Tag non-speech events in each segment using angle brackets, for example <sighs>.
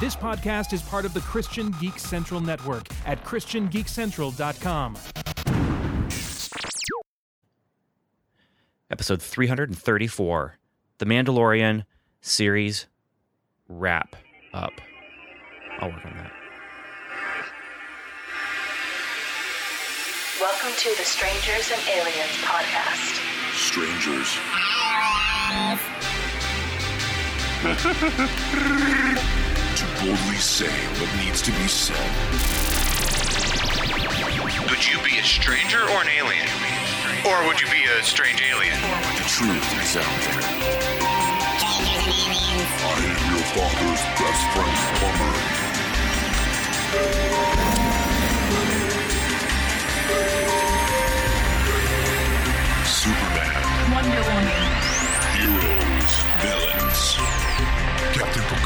This podcast is part of the Christian Geek Central Network at ChristianGeekCentral.com. Episode 334 The Mandalorian series wrap up. I'll work on that. Welcome to the Strangers and Aliens podcast. Strangers. <laughs> to boldly say what needs to be said. Would you be a stranger or an alien? Or would you be a strange alien? The truth is out there. I am your father's best friend, plumber. Superman. Wonder Woman.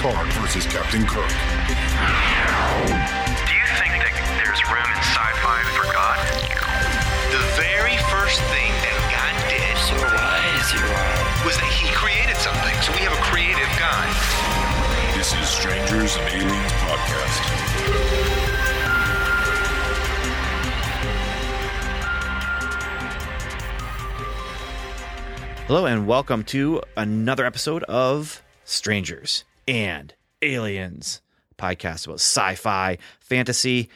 Picard versus Captain Kirk. Do you think that there's room in sci-fi for God? The very first thing that God did so was that he created something. So we have a creative God. This is Strangers and Aliens Podcast. Hello, and welcome to another episode of Strangers and Aliens podcast about sci fi, fantasy,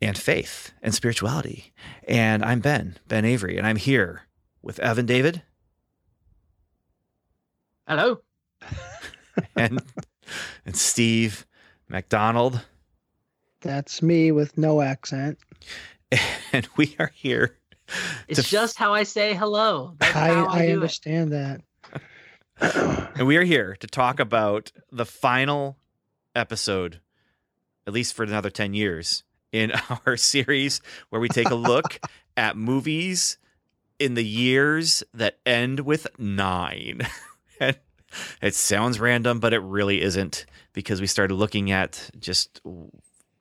and faith and spirituality. And I'm Ben, Ben Avery, and I'm here with Evan David Hello. <laughs> and, and Steve McDonald. That's me with no accent. And we are here. It's To- just how I say hello. That's I, how I, I do understand that. <clears throat> And we are here to talk about the final episode, at least for another 10 years, in <laughs> our series where we take a look <laughs> at movies in the years that end with nine. <laughs> and it sounds random, but it really isn't because we started looking at just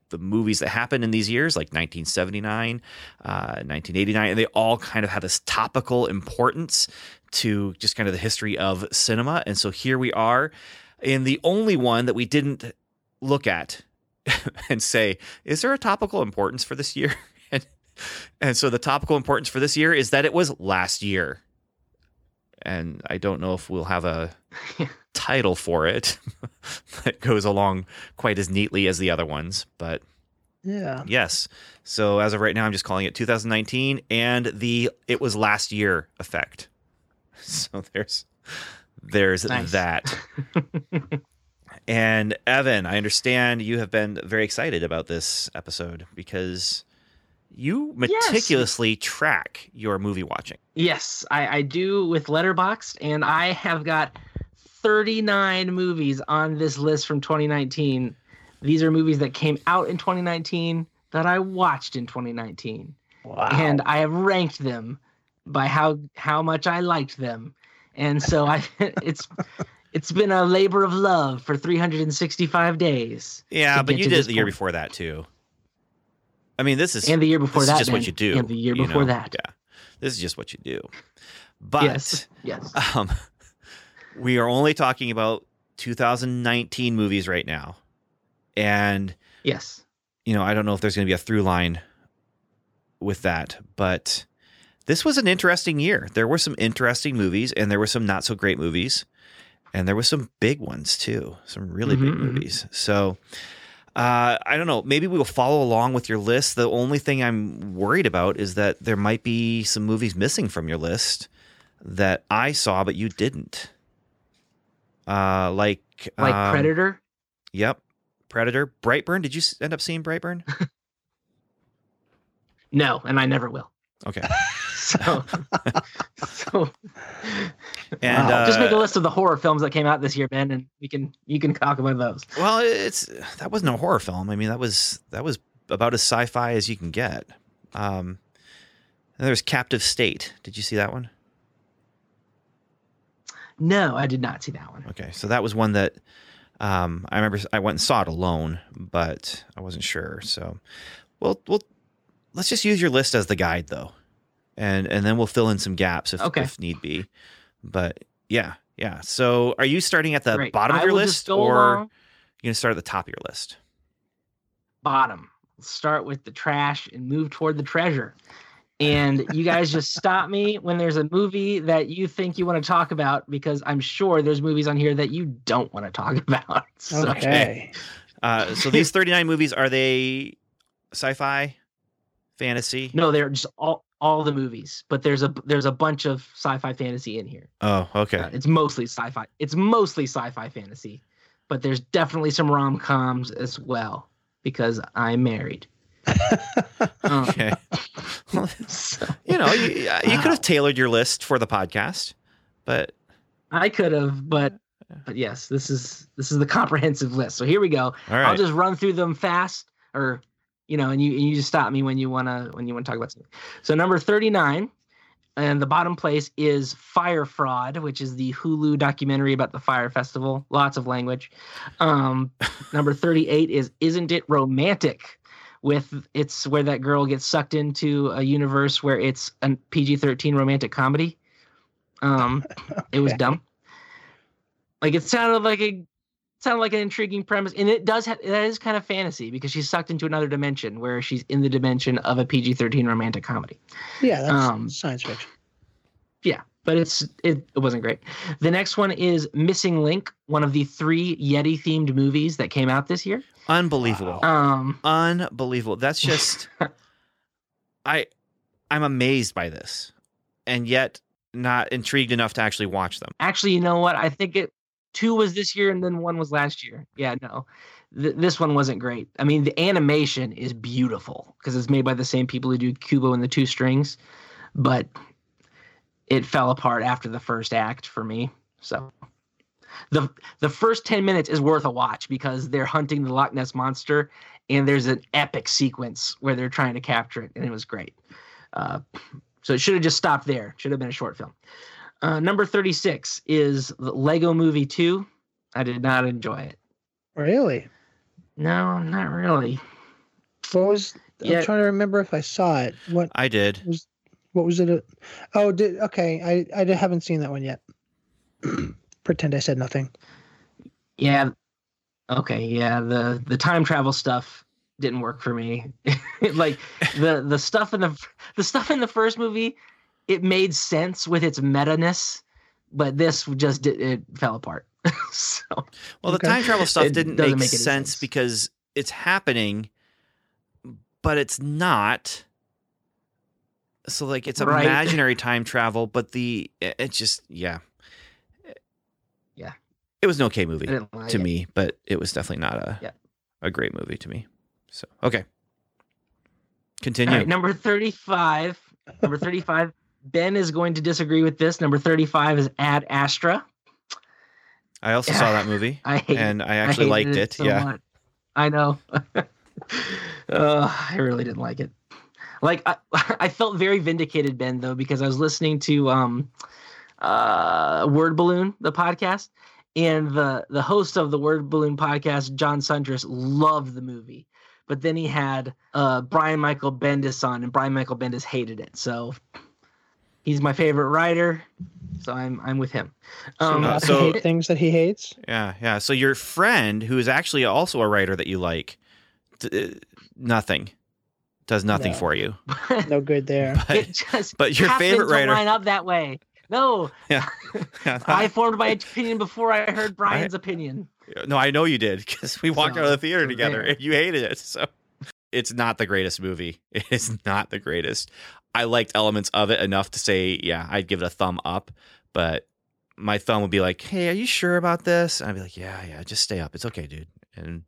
the movies that happened in these years, like 1979, uh, 1989, and they all kind of have this topical importance to just kind of the history of cinema. And so here we are in the only one that we didn't look at <laughs> and say, is there a topical importance for this year? <laughs> and, and so the topical importance for this year is that it was last year. And I don't know if we'll have a <laughs> title for it that goes along quite as neatly as the other ones, but Yeah. Yes. So as of right now, I'm just calling it 2019 and the it was last year effect. <laughs> So there's there's Nice. that. <laughs> and Evan, I understand you have been very excited about this episode because you Yes. meticulously track your movie watching. Yes, I, I do with Letterboxd, and I have got 39 movies on this list from 2019. These are movies that came out in 2019 that I watched in 2019, Wow. and I have ranked them by how how much I liked them. And so I <laughs> it's it's been a labor of love for 365 days. Yeah, but you did it the year point. before that too. I mean, this is And the year before this that, is just what you do. And the year you before know? that. Yeah. This is just what you do. But yes. Yes. um, we are only talking about 2019 movies right now. And, Yes. you know, I don't know if there's going to be a through line with that, but this was an interesting year. There were some interesting movies and there were some not so great movies. And there were some big ones too, some really big Mhm, mhm. movies. So, uh, I don't know. Maybe we'll follow along with your list. The only thing I'm worried about is that there might be some movies missing from your list that I saw but you didn't. Uh, like Like um, Predator. Yep, Predator. Brightburn. Did you end up seeing Brightburn? <laughs> No, and I never will. Okay. <laughs> So, <laughs> so And Wow. uh, just make a list of the horror films that came out this year, Ben, and we can you can talk about those. Well, it's that wasn't a horror film. I mean, that was that was about as sci-fi as you can get. Um, and there's Captive State. Did you see that one? No, I did not see that one. Okay, so that was one that um, I remember I went and saw it alone, but I wasn't sure. So, well, well, let's just use your list as the guide, though, and and then we'll fill in some gaps if, Okay. if need be. But yeah, yeah. So, are you starting at the Great. bottom of your list, or along. You're gonna start at the top of your list. bottom. Let's start with the trash and move toward the treasure. And you guys just stop me when there's a movie that you think you want to talk about because I'm sure there's movies on here that you don't want to talk <laughs> about. So, Okay. <laughs> Uh, so these <laughs> 39 movies are they sci-fi, fantasy? No, they're just all all the movies, but there's a there's a bunch of sci-fi fantasy in here. Oh, okay. Uh, it's mostly sci-fi. It's mostly sci-fi fantasy, but there's definitely some rom-coms as well because I'm married. <laughs> Um, Okay. <laughs> So you know, you, you could have tailored your list for the podcast, but I could have, but but yes, this is this is the <laughs> comprehensive list. So here we go. all right. I'll just run through them fast, or you know, and you and you just stop me when you wanna when you want to talk about something. So number thirty nine, and the bottom place is Fyre Fraud, which is the Hulu documentary about the Fyre Festival. Lots of language. Um, <laughs> number thirty eight is Isn't It Romantic? With it's where that girl gets sucked into a universe where it's a PG thirteen romantic comedy. Um, it was <laughs> dumb. Like it sounded like a sounded like an intriguing premise, and it does have that is kind of fantasy because she's sucked into another dimension where she's in the dimension of a PG thirteen romantic comedy. Yeah, that's Um, science fiction. Yeah, but it's it, it wasn't great. The next one is Missing Link, one of the three Yeti themed movies that came out this year. Unbelievable. Um, Unbelievable. That's <laughs> just I I'm amazed by this. And yet not intrigued enough to actually watch them. actually, you know what? I think it two was this year and then one was last year. Yeah, no. Th- this one wasn't great. I mean, the animation is beautiful because it's made by the same people who do Kubo and the Two Strings, but it fell apart after the first act for me. So the the first 10 minutes is worth a watch because they're hunting the Loch Ness monster and there's an epic sequence where they're trying to capture it and it was great. Uh, so it should have just stopped there. Should have been a short film. Uh, number 36 is the Lego Movie 2. I did not enjoy it. Really? No, not really. What was? Yeah. I'm trying to remember if I saw it. What? I did. Was, What was it? a- Oh, did okay. I I haven't seen that one yet. <clears throat> Pretend I said nothing. Yeah. Okay, yeah, the the time travel stuff didn't work for me. <laughs> like the the stuff in the the stuff in the first movie, it made sense with its meta-ness, but this just did, it fell apart. <laughs> so Well, the Okay. time travel stuff It didn't make, make sense, sense. because it's happening, but it's not. So like it's Right. imaginary time travel, but the it it just yeah. Yeah. It was an okay movie to it. me, but it was definitely not a Yeah. a great movie to me. So okay. Continue. right, number 35. Number 35. Ben is going to disagree with this. Number 35 is Ad Astra. I also saw that movie <laughs> I and I actually hated liked it. so yeah. much. I know. <laughs> uh, I really didn't like it. Like I, <laughs> I felt very vindicated, Ben, though, because I was listening to um, uh, Word Balloon, the podcast, and the the host of the Word Balloon podcast, John Siuntres, loved the movie. But then he had uh, Brian Michael Bendis on, and Brian Michael Bendis hated it. So he's my favorite writer. So I'm I'm with him. Um, Uh, so- hate things that he hates. Yeah, yeah. So your friend, who is actually also a writer that you like, d- uh, nothing, does nothing No. for you. <laughs> No good there. <laughs> But, it just but your favorite writer- line up that way. No, yeah, <laughs> I formed my opinion before I heard Brian's opinion. no, I know you did because we walked out of the theater together there. and you hated it. So it's not the greatest movie. It is not the greatest. I liked elements of it enough to say, yeah, I'd give it a thumb up, but my thumb would be like, "Hey, are you sure about this?" And I'd be like, "Yeah, yeah, just stay up. It's okay, dude." And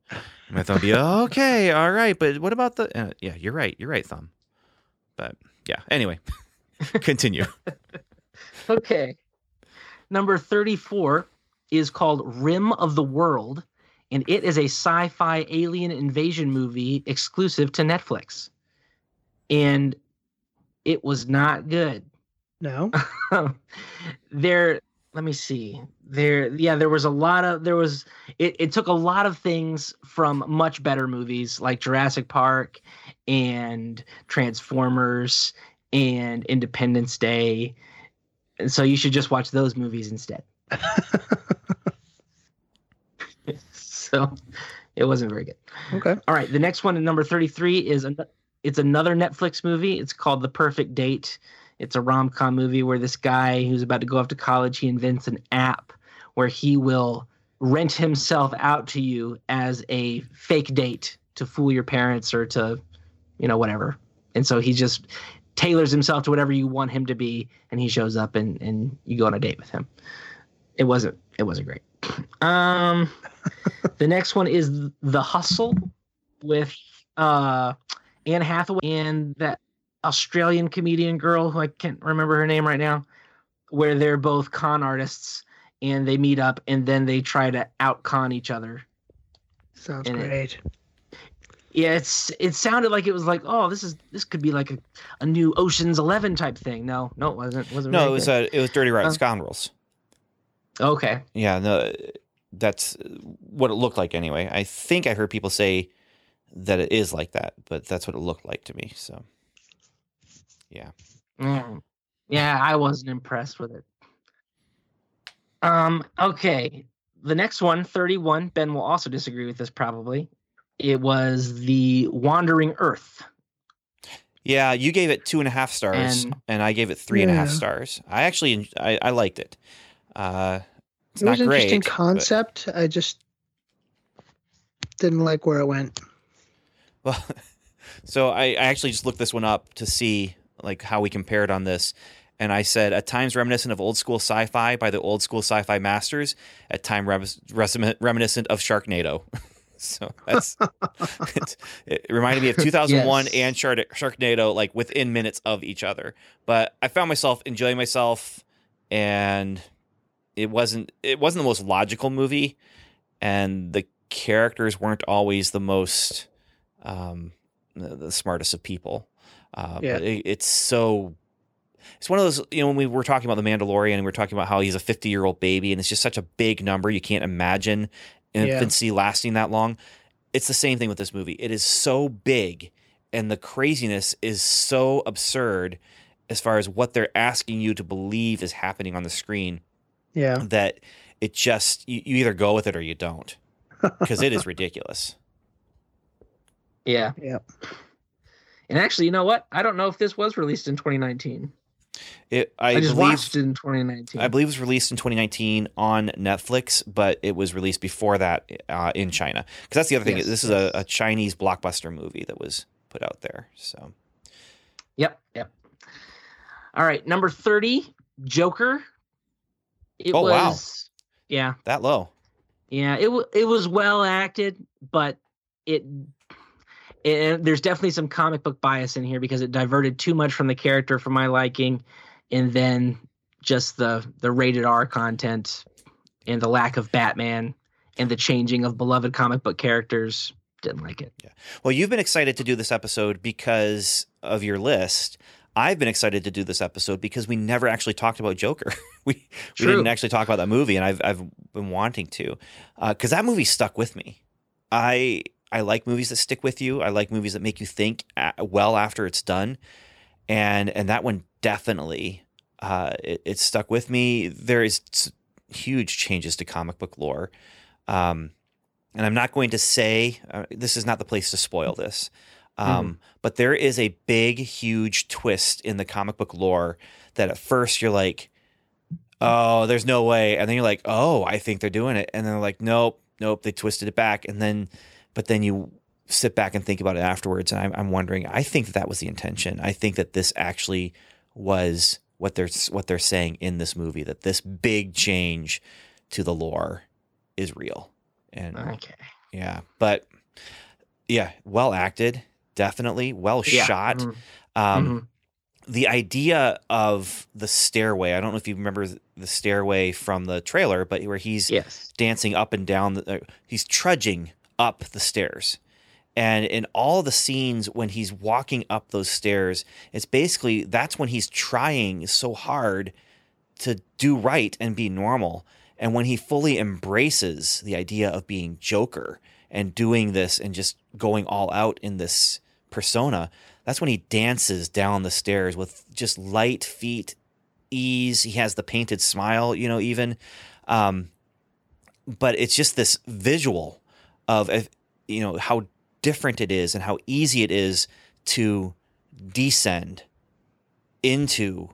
my thumb would be, "Okay, <laughs> all right, but what about the?" Uh, yeah, you're right. You're right, thumb. But yeah, anyway, <laughs> continue. <laughs> Okay. Number 34 is called Rim of the World, and it is a sci fi alien invasion movie exclusive to Netflix. And it was not good. No. <laughs> there let me see there yeah there was a lot of there was it, it took a lot of things from much better movies like jurassic park and transformers and independence day and so you should just watch those movies instead <laughs> so it wasn't very good. Okay. All right, the next one number 33 is it's another Netflix movie. It's called The Perfect Date. It's a rom-com movie where this guy who's about to go off to college, he invents an app where he will rent himself out to you as a fake date to fool your parents or to you know whatever. And so he just tailors himself to whatever you want him to be and he shows up and and you go on a date with him. It wasn't it wasn't great. <clears throat> Um <laughs> the next one is The Hustle with uh Anne Hathaway and that Australian comedian girl who I can't remember her name right now, where they're both con artists and they meet up and then they try to outcon each other. Sounds In it. great. Yeah, it's it sounded like it was like, oh, this is this could be like a, a new Ocean's Eleven type thing. No, no, it wasn't. Wasn't No, very it was good. uh, it was Dirty Rotten Huh? Scoundrels. okay. Yeah, no, that's what it looked like anyway. I think I heard people say that it is like that, but that's what it looked like to me. So, yeah. Mm. Yeah, I wasn't impressed with it. Um, okay. The next one, 31, Ben will also disagree with this probably. It was the Wandering Earth. Yeah, you gave it two and a half stars, and, And- I gave it three and a half Yeah. stars. I actually I, I liked it. Uh, it's it was not an great. interesting but- concept. I just didn't like where it went. Well, <laughs> so I, I actually just looked this one up to see like how we compared on this, and I said at times reminiscent of old school sci-fi by the old school sci-fi masters, at time reminiscent of Sharknado. <laughs> so that's <laughs> it, it reminded me of 2001 Yes. and Shark- Sharknado like within minutes of each other. But I found myself enjoying myself, and it wasn't it wasn't the most logical movie, and the characters weren't always the most um, the, the smartest of people. Uh, Yeah. But it, it's so. It's one of those, you know, when we were talking about the Mandalorian and we are talking about how he's a 50 year old baby and it's just such a big number. You can't imagine infancy lasting that long. It's the same thing with this movie. It is so big and the craziness is so absurd as far as what they're asking you to believe is happening on the screen Yeah. that it just, you, you either go with it or you don't because it is ridiculous. Yeah. Yep. And actually, you know what? I don't know if this was released in 2019. It, I, I, just believe, watched it in 2019. I believe it was released in 2019 on Netflix, but it was released before that uh, in China. Because that's the other thing. Yes, this is a, a Chinese blockbuster movie that was put out there. So Yep, yep. All right, number 30, Joker. It Oh, wow. was yeah, that low. yeah, it wa- it was well acted, but it and there's definitely some comic book bias in here because it diverted too much from the character for my liking and then just the the rated R content and the lack of Batman and the changing of beloved comic book characters didn't like it. Yeah. Well, you've been excited to do this episode because of your list. I've been excited to do this episode because we never actually talked about Joker. <laughs> we we didn't actually talk about that movie, and I've I've been wanting to uh, because that movie stuck with me. I I like movies that stick with you. I like movies that make you think well after it's done, and and that one definitely uh, it, it stuck with me. There is huge changes to comic book lore. Um, and I'm not going to say uh, this is not the place to spoil this, um, but there is a big, huge twist in the comic book lore that at first you're like, "Oh, there's no way," and then you're like, "Oh, I think they're doing it," and then they're like, "Nope, nope, they twisted it back," and then, but then you sit back and think about it afterwards, and I'm, I'm wondering. I think that that was the intention. I think that this actually was what they're what they're saying in this movie that this big change to the lore is real and Okay. yeah, but yeah, well acted, definitely well Yeah. shot. Mhm. Um, Mhm. The idea of the stairway. I don't know if you remember the stairway from the trailer, but where he's Yes. dancing up and down. The, uh, he's trudging up the stairs. And in all the scenes when he's walking up those stairs, it's basically that's when he's trying so hard to do right and be normal. And when he fully embraces the idea of being Joker and doing this and just going all out in this persona, that's when he dances down the stairs with just light feet, ease. He has the painted smile, you know, even. Um, but it's just this visual of you know how different it is and how easy it is to descend into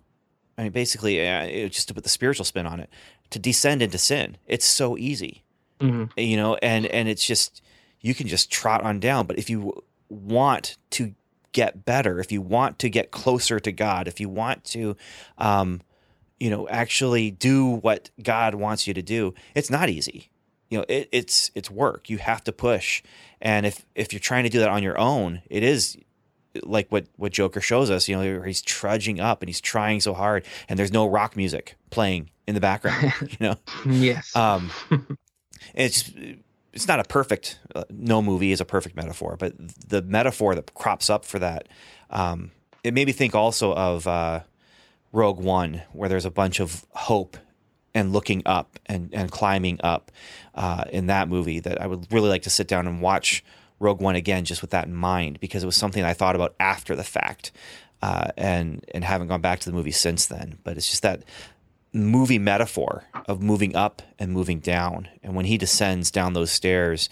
I mean basically uh, just to put the spiritual spin on it to descend into sin. It's so easy Mhm. you know and and it's just you can just trot on down. But if you want to get better if you want to get closer to god if you want to um you know actually do what god wants you to do it's not easy you know it, it's it's work you have to push and if if you're trying to do that on your own it is like what what joker shows us you know he's trudging up and he's trying so hard and there's no rock music playing in the background <laughs> you know Yes. um, <laughs> it's it's not a perfect. Uh, no movie is a perfect metaphor, but the metaphor that crops up for that, um, it made me think also of uh, Rogue One, where there's a bunch of hope and looking up and and climbing up uh, in that movie. That I would really like to sit down and watch Rogue One again, just with that in mind, because it was something I thought about after the fact, uh, and and haven't gone back to the movie since then. But it's just that movie metaphor of moving up and moving down. And when he descends down those stairs,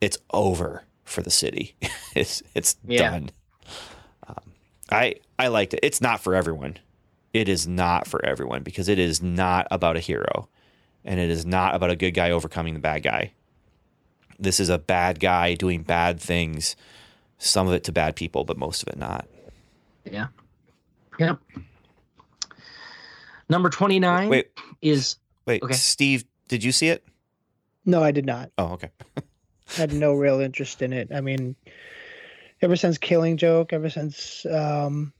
it's over for the city. <laughs> it's it's Yeah. done. Um, I I liked it. It's not for everyone. It is not for everyone because it is not about a hero, and it is not about a good guy overcoming the bad guy. This is a bad guy doing bad things. Some of it to bad people, but most of it not. yeah. Yep. Number 29 Wait, is wait, Okay. Steve, did you see it? No, I did not. Oh, okay. I <laughs> had no real interest in it. I mean, ever since Killing Joke, ever since um,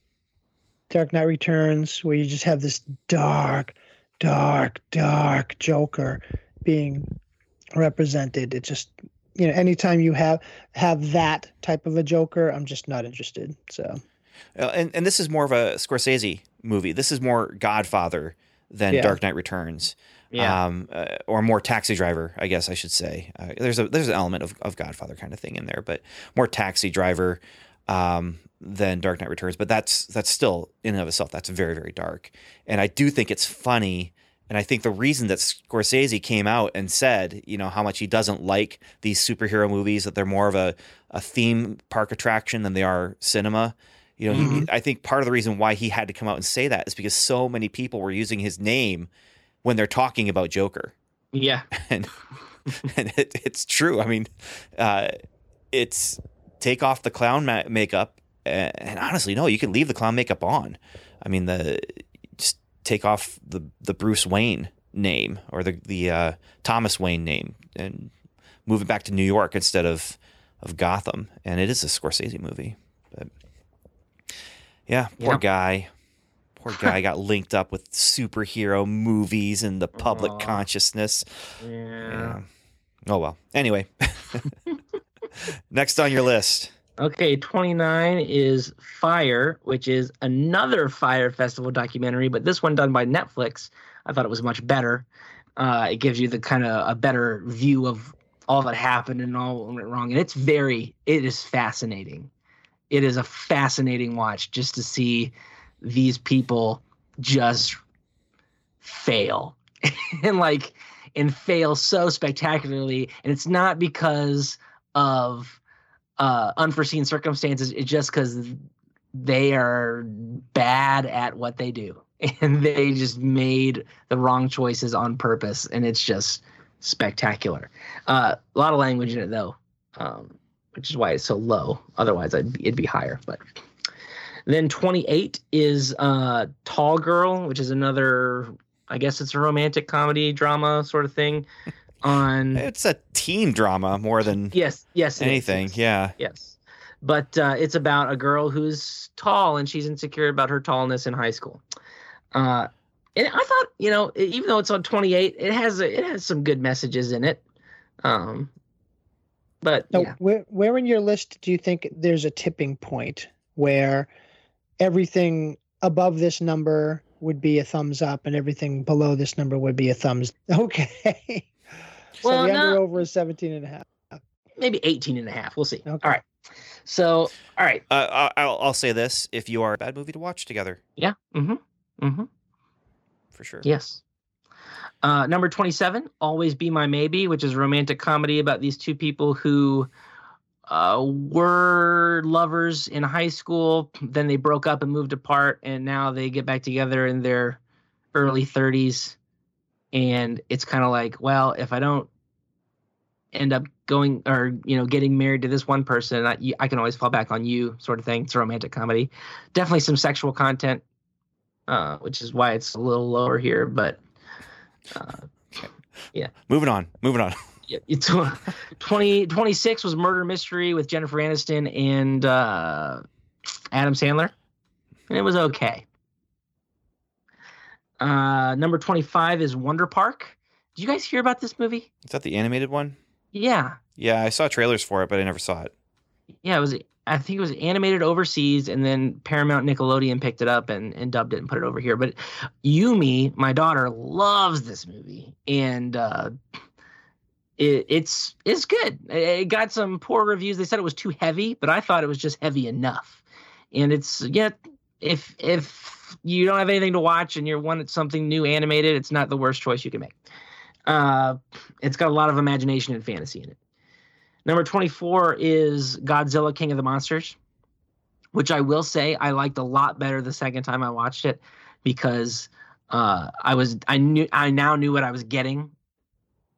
Dark Knight Returns, where you just have this dark, dark, dark Joker being represented, it just you know, anytime you have have that type of a Joker, I'm just not interested. So Uh, and and this is more of a Scorsese movie. This is more Godfather than Yeah. Dark Knight Returns. yeah. Um, uh, or more Taxi Driver, I guess I should say. Uh, there's a there's an element of, of Godfather kind of thing in there, but more Taxi Driver um, than Dark Knight Returns. But that's that's still in and of itself that's very very dark. And I do think it's funny. And I think the reason that Scorsese came out and said, you know, how much he doesn't like these superhero movies, that they're more of a, a theme park attraction than they are cinema. You know, he, I think part of the reason why he had to come out and say that is because so many people were using his name when they're talking about Joker, yeah. <laughs> and and it, it's true. I mean, uh, it's take off the clown ma- makeup, and, and honestly, no, you can leave the clown makeup on. I mean, the just take off the the Bruce Wayne name or the the uh, Thomas Wayne name and move it back to New York instead of of Gotham, and it is a Scorsese movie. But yeah, poor Yeah. guy. Poor <laughs> guy got linked up with superhero movies and the public consciousness. Yeah. Yeah. Oh well. Anyway, <laughs> <laughs> next on your list. Okay, 29 is Fyre, which is another Fyre Festival documentary, but this one done by Netflix. I thought it was much better. Uh, it gives you the kind of a better view of all that happened and all went wrong. And it's very, it is fascinating. It is a fascinating watch just to see these people just fail <laughs> and like, and fail so spectacularly. And it's not because of uh, unforeseen circumstances. It's just because they are bad at what they do, <laughs> and they just made the wrong choices on purpose, and it's just spectacular. Uh, a lot of language in it though, um, which is why it's so low. Otherwise, I'd it'd be higher. But then 28 is uh, Tall Girl, which is another. I guess it's a romantic comedy drama sort of thing. <laughs> On It's a teen drama more than yes, yes, it is, anything. yes. Yeah. Yes. But uh, it's about a girl who's tall and she's insecure about her tallness in high school. Uh, and I thought, you know, even though it's on 28, it has a, it has some good messages in it. Um, but Now, yeah, where where in your list do you think there's a tipping point where everything above this number would be a thumbs up and everything below this number would be a thumbs <laughs> okay so Well, the under no- over is 17 and a half maybe 18 and a half. We'll see. Okay. All right. So, all right. Uh, I- I'll, I'll say this: if you are a bad movie to watch together, Yeah. Mm-hmm. Mm-hmm. for sure. Yes. Uh, number 27, Always Be My Maybe, which is a romantic comedy about these two people who uh, were lovers in high school. Then they broke up and moved apart, and now they get back together in their early 30s. And it's kind of like, well, if I don't end up going or you know getting married to this one person, I, I can always fall back on you, sort of thing. It's a romantic comedy, definitely some sexual content, uh, which is why it's a little lower here. But uh, Moving on. Moving on. <laughs> yeah, it's <laughs> 20, 26 was Murder Mystery with Jennifer Aniston and uh, Adam Sandler, and it was okay. Uh, number 25 is Wonder Park. Did you guys hear about this movie? Is that the animated one? Yeah. Yeah, I saw trailers for it, but I never saw it. Yeah, it was. I think it was animated overseas, and then Paramount Nickelodeon picked it up and, and dubbed it and put it over here. But Yumi, my daughter, loves this movie, and uh, it, it's it's good. It, it got some poor reviews. They said it was too heavy, but I thought it was just heavy enough. And it's yeah, if if you don't have anything to watch and you're wanting something new animated, it's not the worst choice you can make. Uh, it's got a lot of imagination and fantasy in it. Number 24 is Godzilla King of the Monsters, which I will say I liked a lot better the second time I watched it because uh, I was I knew I now knew what I was getting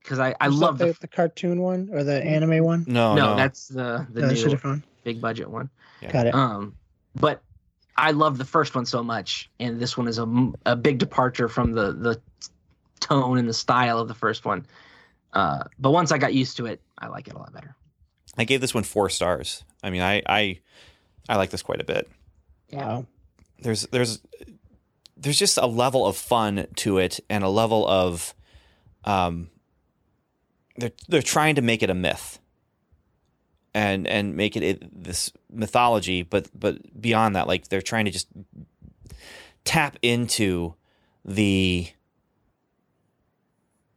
because I I Was love the, the, the cartoon one or the anime one. No, no, no. that's the the No, new one. big budget one. Got it. Um, but I love the first one so much, and this one is a, a big departure from the the tone and the style of the first one. Uh, but once I got used to it, I like it a lot better. I gave this one four stars. I mean, I I I like this quite a bit. Wow. There's there's there's just a level of fun to it and a level of um they're they're trying to make it a myth and and make it, it this mythology but but beyond that like they're trying to just tap into the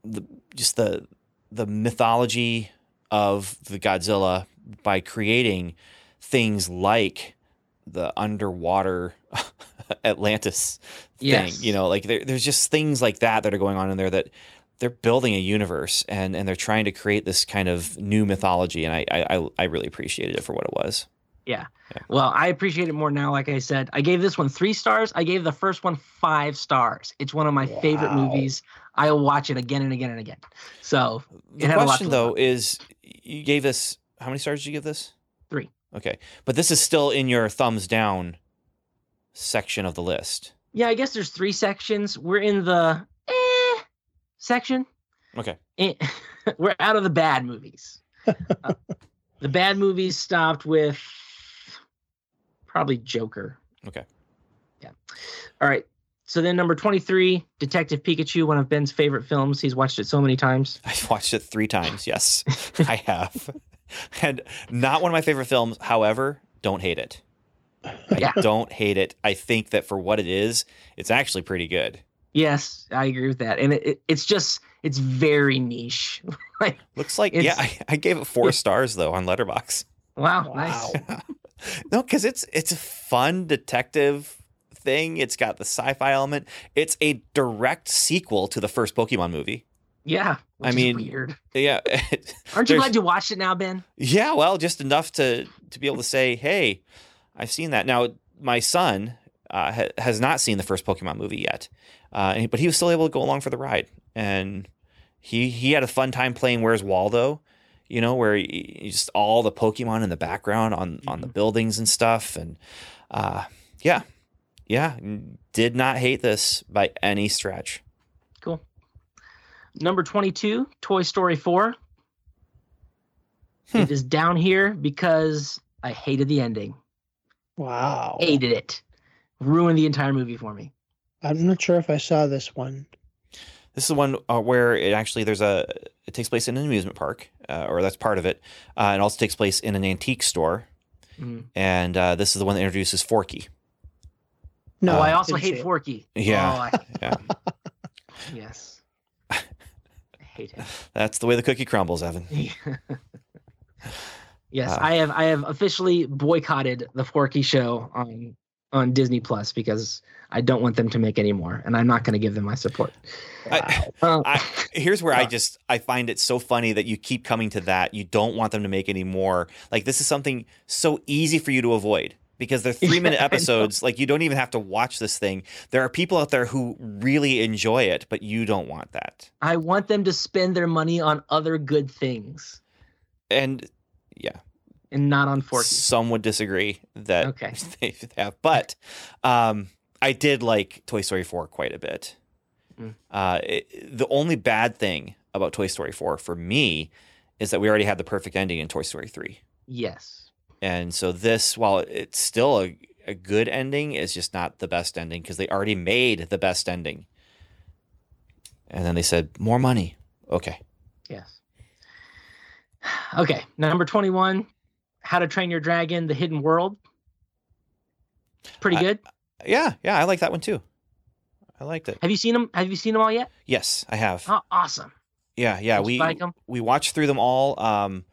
the just the the mythology of the Godzilla by creating things like the underwater <laughs> Atlantis thing. Yes. You know, like there, there's just things like that that are going on in there that they're building a universe and and they're trying to create this kind of new mythology. And I I, I really appreciated it for what it was. Yeah. Well, I appreciate it more now. Like I said, I gave this one three stars. I gave the first one five stars. It's one of my favorite movies. I'll watch it again and again and again. So The it had a lot question though is, you gave this how many stars did you give this? Three. Okay, but this is still in your thumbs down section of the list. yeah, I guess there's three sections. We're in the section. Okay. <laughs> We're out of the bad movies. <laughs> Uh, the bad movies stopped with probably Joker. Okay. Yeah. All right. So then number 23, Detective Pikachu, one of Ben's favorite films. He's watched it so many times. <laughs> I've watched it three times. Yes, I have. And not one of my favorite films. However, don't hate it. I Yeah. don't hate it. I think that for what it is, it's actually pretty good. Yes, I agree with that. And it, it, it's just, it's very niche. <laughs> like, Looks like yeah. I, I gave it four stars though on Letterboxd. wow, Wow. nice. <laughs> No, because it's it's a fun detective thing. It's got the sci-fi element. It's a direct sequel to the first Pokemon movie. Yeah. I is mean, weird. Yeah, <laughs> Aren't you glad you watched it now, Ben? Yeah, well, just enough to to be able to say, "Hey, I've seen that." Now, my son uh, ha- has not seen the first Pokemon movie yet, uh, and- but he was still able to go along for the ride, and he he had a fun time playing Where's Waldo, you know, where he, he just all the Pokemon in the background on on the buildings and stuff, and uh, yeah, yeah, did not hate this by any stretch. Cool. Number 22, Toy Story 4. Hmm. It is down here because I hated the ending. Wow. Hated it. Ruined the entire movie for me. I'm not sure if I saw this one. This is the one uh, where it actually there's a it takes place in an amusement park, uh, or that's part of it. Uh, it also takes place in an antique store, Mm. and uh, this is the one that introduces Forky. No, oh, I also hate. Forky. Yeah, Oh, I, <laughs> yeah. <laughs> yes. I hate him. <laughs> That's the way the cookie crumbles, Evan. yes, Uh, I have I have officially boycotted the Forky show on on Disney Plus because I don't want them to make any more, and I'm not going to give them my support. I, Uh, I, here's where I just I find it so funny that you keep coming to that. You don't want them to make any more. Like this is something so easy for you to avoid because they're <laughs> three minute Yeah, I know. episodes. Like you don't even have to watch this thing. There are people out there who really enjoy it, but you don't want that. I want them to spend their money on other good things And yeah, and not on Forky. some would disagree that Okay. <laughs> they have, but um, I did like Toy Story 4 quite a bit. Mm. Uh, it, the only bad thing about Toy Story 4 for me is that we already had the perfect ending in Toy Story 3. Yes. And so this, while it's still a, a good ending, is just not the best ending because they already made the best ending. And then they said, more money. Okay. Yes. <sighs> Okay, number 21, How to Train Your Dragon: The Hidden World. Pretty I- good. Yeah, yeah, I like that one too. I liked it. Have you seen them? Have you seen them all yet? Yes, I have. Oh, awesome. Yeah, yeah. Did We like 'em? we watched through them all, um,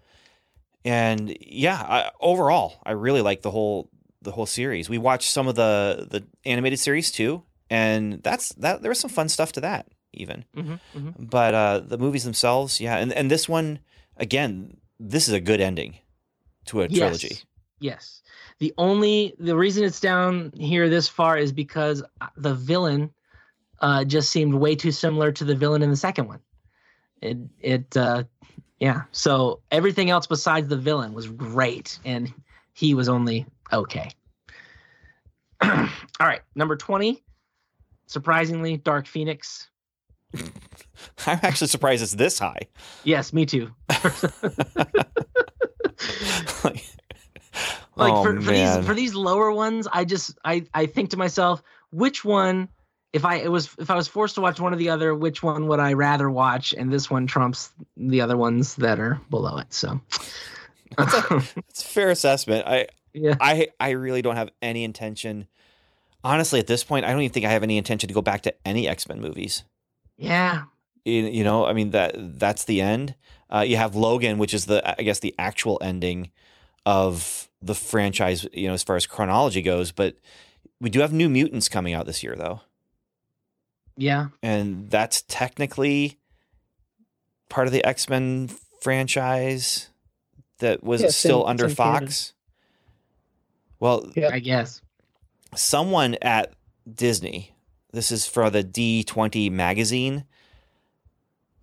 and yeah, I, overall, I really like the whole the whole series. We watched some of the the animated series too, and that's that. There was some fun stuff to that even. hmm hmm But uh, the movies themselves, yeah, and and this one again, this is a good ending to a trilogy. Yes. Yes. The only the reason it's down here this far is because uh, the villain uh, just seemed way too similar to the villain in the second one. It it uh, yeah. So everything else besides the villain was great, and he was only okay. <clears throat> All right, number twenty. Surprisingly, Dark Phoenix. <laughs> I'm actually surprised it's this high. Yes, me too. <laughs> <laughs> <laughs> like, like oh, for, for these for these lower ones i just i i think to myself which one if i it was if i was forced to watch one or the other which one would i rather watch and this one trumps the other ones that are below it so it's <laughs> a fair assessment. I yeah I I really don't have any intention. Honestly, at this point, I don't even think I have any intention to go back to any X Men movies. yeah You, you know, I mean that that's the end. Uh, you have Logan, which is the I guess the actual ending of the franchise. You know, as far as chronology goes, but we do have New Mutants coming out this year, though, yeah and that's technically part of the X Men franchise that was Yeah, still in- under it's in canon. Fox. Well, Yeah. i guess someone at Disney, this is for the D20 magazine,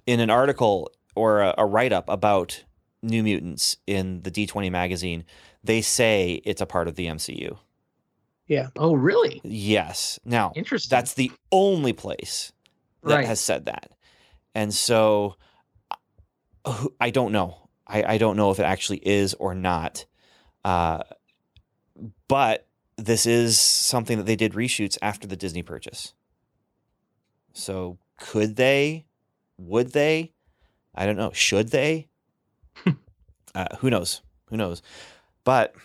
in an article or a, a write up about New Mutants in the D20 magazine, they say it's a part of the MCU. Yeah. Oh really Yes. Now, interesting that's the only place that Right. has said that. And so uh, I don't know. I, I don't know if it actually is or not. Uh, but this is something that they did reshoots after the Disney purchase. So could they? Would they? I don't know. Should they? <laughs> uh, who knows? Who knows? But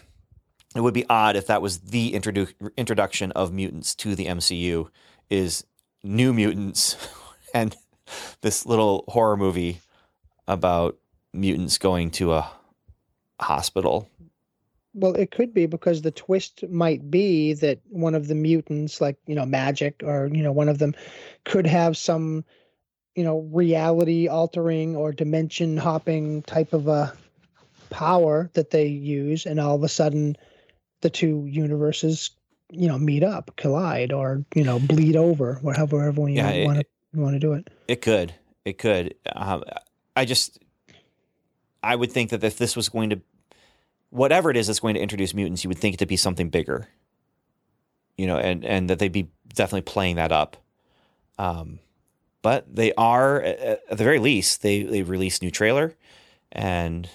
it would be odd if that was the introdu- introduction of mutants to the MCU is new mutants <laughs> and this little horror movie about mutants going to a hospital. Well, it could be because the twist might be that one of the mutants, like, you know, Magik or, you know, one of them could have some, you know, reality altering or dimension hopping type of a power that they use. And all of a sudden the two universes, you know, meet up, collide, or, you know, bleed over, whatever, however you Yeah, want to want to do it. It could. It could. Um, I just, I would think that if this was going to, whatever it is that's going to introduce mutants, you would think it to be something bigger. You know, and and that they'd be definitely playing that up. Um, but they are at the very least they they released new trailer, and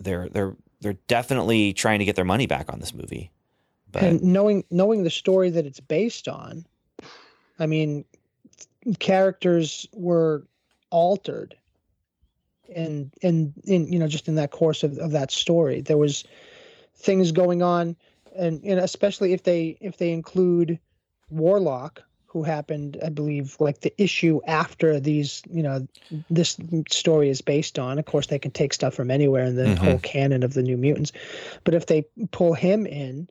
they're they're they're definitely trying to get their money back on this movie. But and knowing knowing the story that it's based on i mean characters were altered and and in you know just in that course of, of that story there was things going on and, and especially if they if they include warlock who happened i believe like the issue after these you know this story is based on of course they can take stuff from anywhere in the Mhm. whole canon of the new mutants but if they pull him in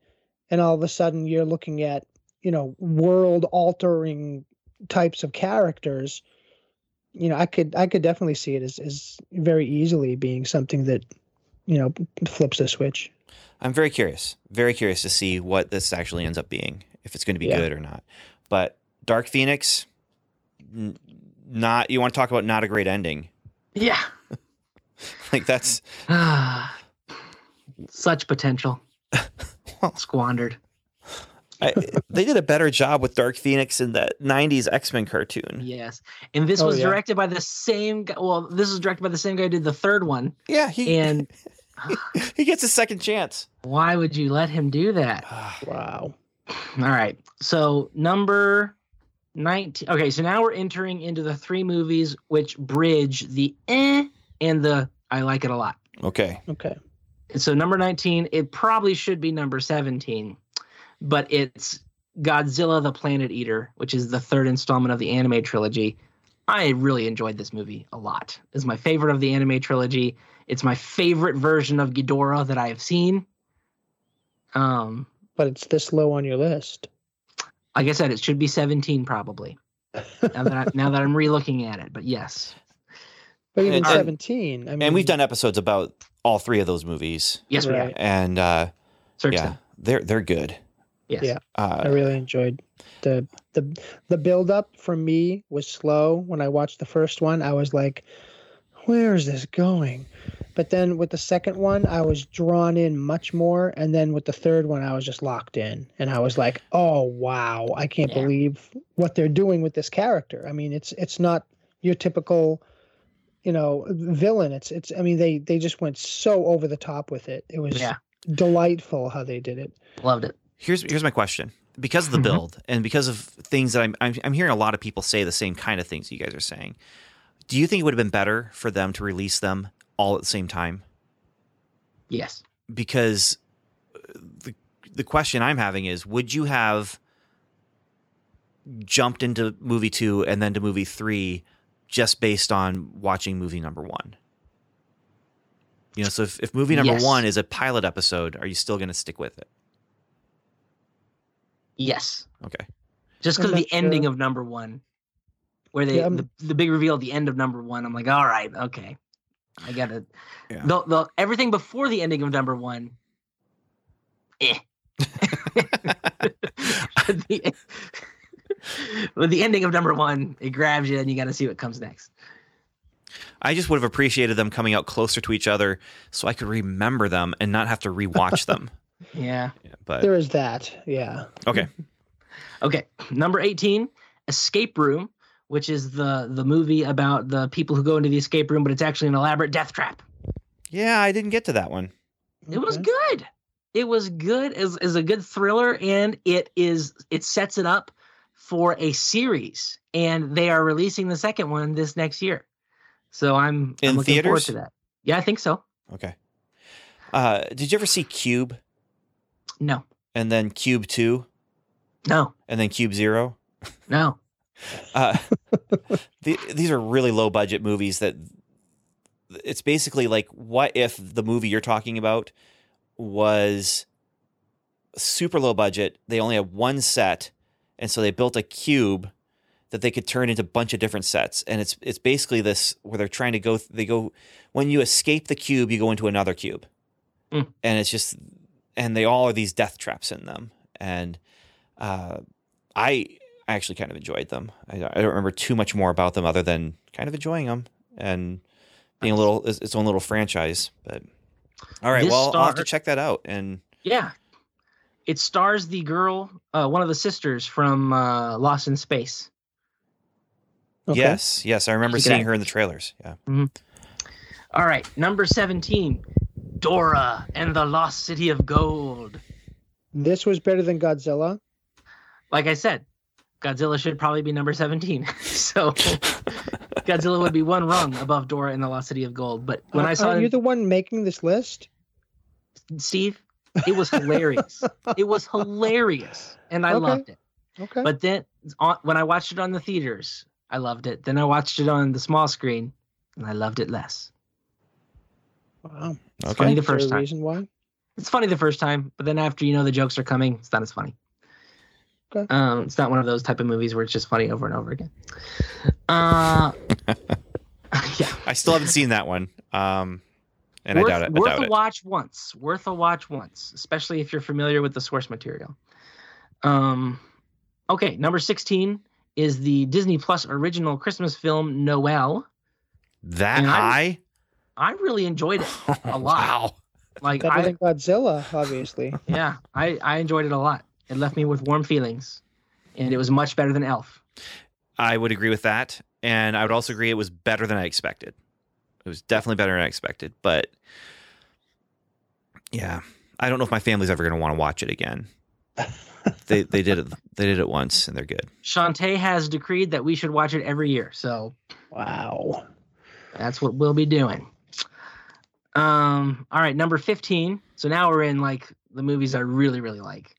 and all of a sudden you're looking at you know world altering types of characters you know i could i could definitely see it as, as very easily being something that you know flips the switch I'm very curious, very curious to see what this actually ends up being, if it's going to be Yeah. good or not. But Dark Phoenix, n- not you want to talk about not a great ending. Yeah. <laughs> Like that's <sighs> Such potential <laughs> well, squandered. I, they did a better job with Dark Phoenix in that '90s X Men cartoon. Yes. And this Oh, was yeah. directed by the same guy. Well, this was directed by the same guy who did the third one. Yeah, he And <laughs> he gets a second chance. why would you let him do that? <sighs> wow All right. So number 19. Okay, so now we're entering into the three movies which bridge the eh and the I like it a lot. Okay, okay And so number 19, it probably should be number 17, but it's Godzilla the Planet Eater, which is the third installment of the anime trilogy. I really enjoyed this movie a lot. It's my favorite of the anime trilogy. It's my favorite version of Ghidorah that I have seen. Um, but it's this low on your list like I said, it should be 17 probably. now that I, <laughs> now that I'm re-looking at it, but yes, but even And- and- 17 i mean and we've done episodes about all three of those movies, yes, we Right. have. and uh, Search yeah, them. they're they're good. Yes. Yeah. i Uh, really enjoyed the the the build up for me was slow when i watched the first one i was like where is this going but then with the second one i was drawn in much more and then with the third one i was just locked in and i was like oh wow i can't Yeah. believe what they're doing with this character i mean it's it's not your typical you know villain it's it's i mean they they just went so over the top with it it was Yeah. delightful how they did it Loved it. here's here's my question because of the Mhm. build and because of things that I'm, I'm I'm hearing a lot of people say the same kind of things you guys are saying. Do you think it would have been better for them to release them all at the same time? Yes. Because uh, the the question I'm having is would you have jumped into movie 2 and then to movie 3 just based on watching movie number 1? You know, so if, if movie number Yes. 1 is a pilot episode, are you still going to stick with it? Yes. Okay. just because of the ending sure. of number one, where they Yeah, the, the big reveal at the end of number one, I'm like, all right, okay, I got it. Yeah. The, the everything before the ending of number one, eh. But <laughs> <laughs> the, but the ending of number one, it grabs you, and you got to see what comes next. I just would have appreciated them coming out closer to each other so I could remember them and not have to rewatch them. <laughs> Yeah. Yeah, but there is that yeah okay. Okay. Number eighteen, Escape Room, which is the the movie about the people who go into the escape room, but it's actually an elaborate death trap. Yeah, I didn't get to that one. It was Okay. good. It was good as is a good thriller, and it is it sets it up for a series, and they are releasing the second one this next year. So I'm, In I'm looking forward theaters? to that. Yeah, I think so. Okay. Uh, did you ever see Cube No, and then Cube 2 no, and then Cube 0? no. Uh, the, these are really low budget movies that it's basically like what if the movie you're talking about was super low budget they only had one set and so they built a cube that they could turn into a bunch of different sets. And it's it's basically this where they're trying to go they go when you escape the cube you go into another cube. Mm. and it's just and they all are these death traps in them. And uh i I actually kind of enjoyed them. I, I don't remember too much more about them other than kind of enjoying them and being a little its, its own little franchise. But all right, This well, I'll have to check that out. And Yeah, it stars the girl, uh, one of the sisters from uh, Lost in Space. Okay. yes, yes, I remember Check seeing her in the trailers. Yeah, All right, number seventeen, Dora and the Lost City of Gold. This was better than Godzilla. like I said, Godzilla should probably be number 17. <laughs> so <laughs> Godzilla would be one rung above Dora in the Lost City of Gold. But when I Aren't saw you it, the one making this list? Steve, it was hilarious. <laughs> it was hilarious. And I Okay. loved it. Okay. But then on, when I watched it on the theaters, I loved it. Then I watched it on the small screen and I loved it less. wow. It's funny the first time. reason why? It's funny the first time, but then after you know the jokes are coming, it's not as funny. Okay. Um, it's not one of those type of movies where it's just funny over and over again. Uh, <laughs> yeah, I still haven't seen that one. Um, and worth, I doubt it. I worth doubt a it. watch once. Worth a watch once, especially if you're familiar with the source material. Um, okay, number sixteen is the Disney Plus original Christmas film Noel. That And I- high? I really enjoyed it a lot. <laughs> wow. Like Better I, than Godzilla, obviously. yeah, I I enjoyed it a lot. It left me with warm feelings, and it was much better than Elf. I would agree with that. And I would also agree it was better than I expected. It was definitely better than I expected. But yeah, I don't know if my family's ever going to want to watch it again. <laughs> they they did it they did it once and they're good. Shantae has decreed that we should watch it every year, so Wow. that's what we'll be doing. Um, all right, number fifteen. So now we're in like the movies I really really like.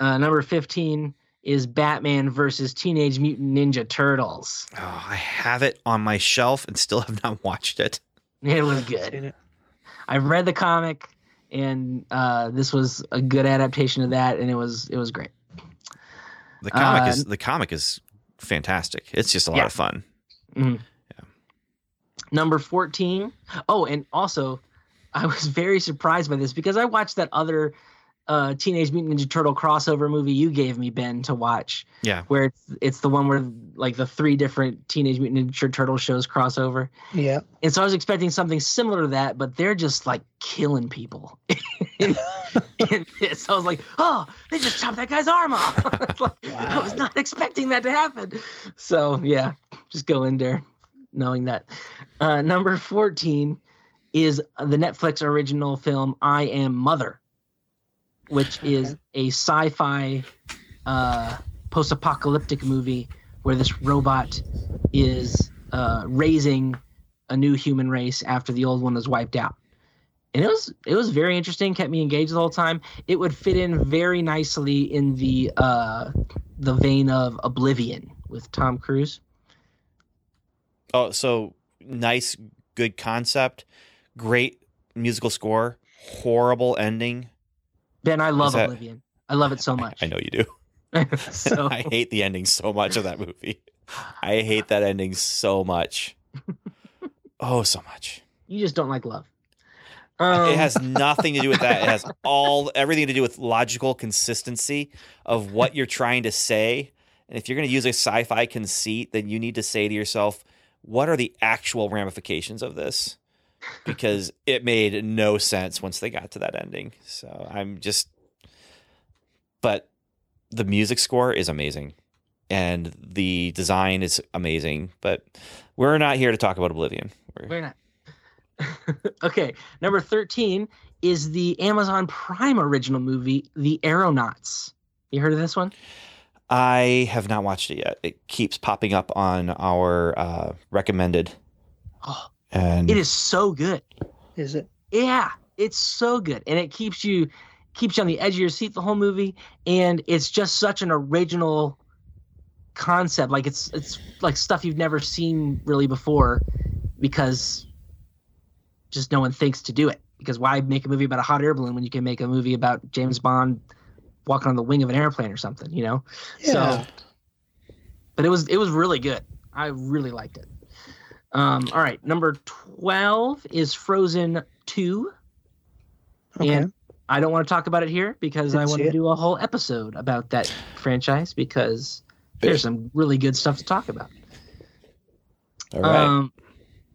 Uh, number fifteen is Batman versus Teenage Mutant Ninja Turtles. Oh, I have it on my shelf and still have not watched it. <laughs> It was good. I've read the comic, and uh, this was a good adaptation of that, and it was it was great. The comic Uh, is the comic is fantastic. It's just a lot Yeah. of fun. Number 14. Oh, and also, I was <laughs> very surprised by this because I watched that other uh, Teenage Mutant Ninja Turtle crossover movie you gave me, Ben, to watch, Yeah. where it's it's the one where like the three different Teenage Mutant Ninja Turtle shows crossover. Yeah. And so I was expecting something similar to that, but they're just like killing people. <laughs> in, in this, I was like, oh, they just chopped that guy's arm off. <laughs> It's like, I was not expecting that to happen. So yeah, just go in there knowing that. Uh, number 14 is the Netflix original film I Am Mother, which is a sci-fi uh, post-apocalyptic movie where this robot is uh, raising a new human race after the old one was wiped out. And it was it was very interesting, kept me engaged the whole time. It would fit in very nicely in the uh, the vein of Oblivion with Tom Cruise. Oh, so nice, good concept, great musical score, horrible ending. Ben, I love that- Oblivion. I love it so much. I know you do. <laughs> <laughs> so I hate the ending so much of that movie. I hate that ending so much. <laughs> Oh, so much. you just don't like love. Um, it has nothing to do with that. It has all everything to do with logical consistency of what you're trying to say. And if you're going to use a sci-fi conceit, then you need to say to yourself, what are the actual ramifications of this? Because it made no sense once they got to that ending. So I'm just but the music score is amazing and the design is amazing, but we're not here to talk about Oblivion. We're, We're not. <laughs> okay, number 13 is the Amazon Prime original movie, The Aeronauts. You heard of this one? I have not watched it yet. It keeps popping up on our uh, recommended, Oh, and it is so good. Is it? Yeah, it's so good, and it keeps you keeps you on the edge of your seat the whole movie, and it's just such an original concept. Like it's it's like stuff you've never seen really before, because just no one thinks to do it. Because why make a movie about a hot air balloon when you can make a movie about James Bond walking on the wing of an airplane or something? You know. Yeah. So, but it was it was really good. I really liked it. Um, all right, number twelve is Frozen Two, okay. and I don't want to talk about it here because I Didn't want to it. do a whole episode about that franchise because there's some really good stuff to talk about. all right, Um,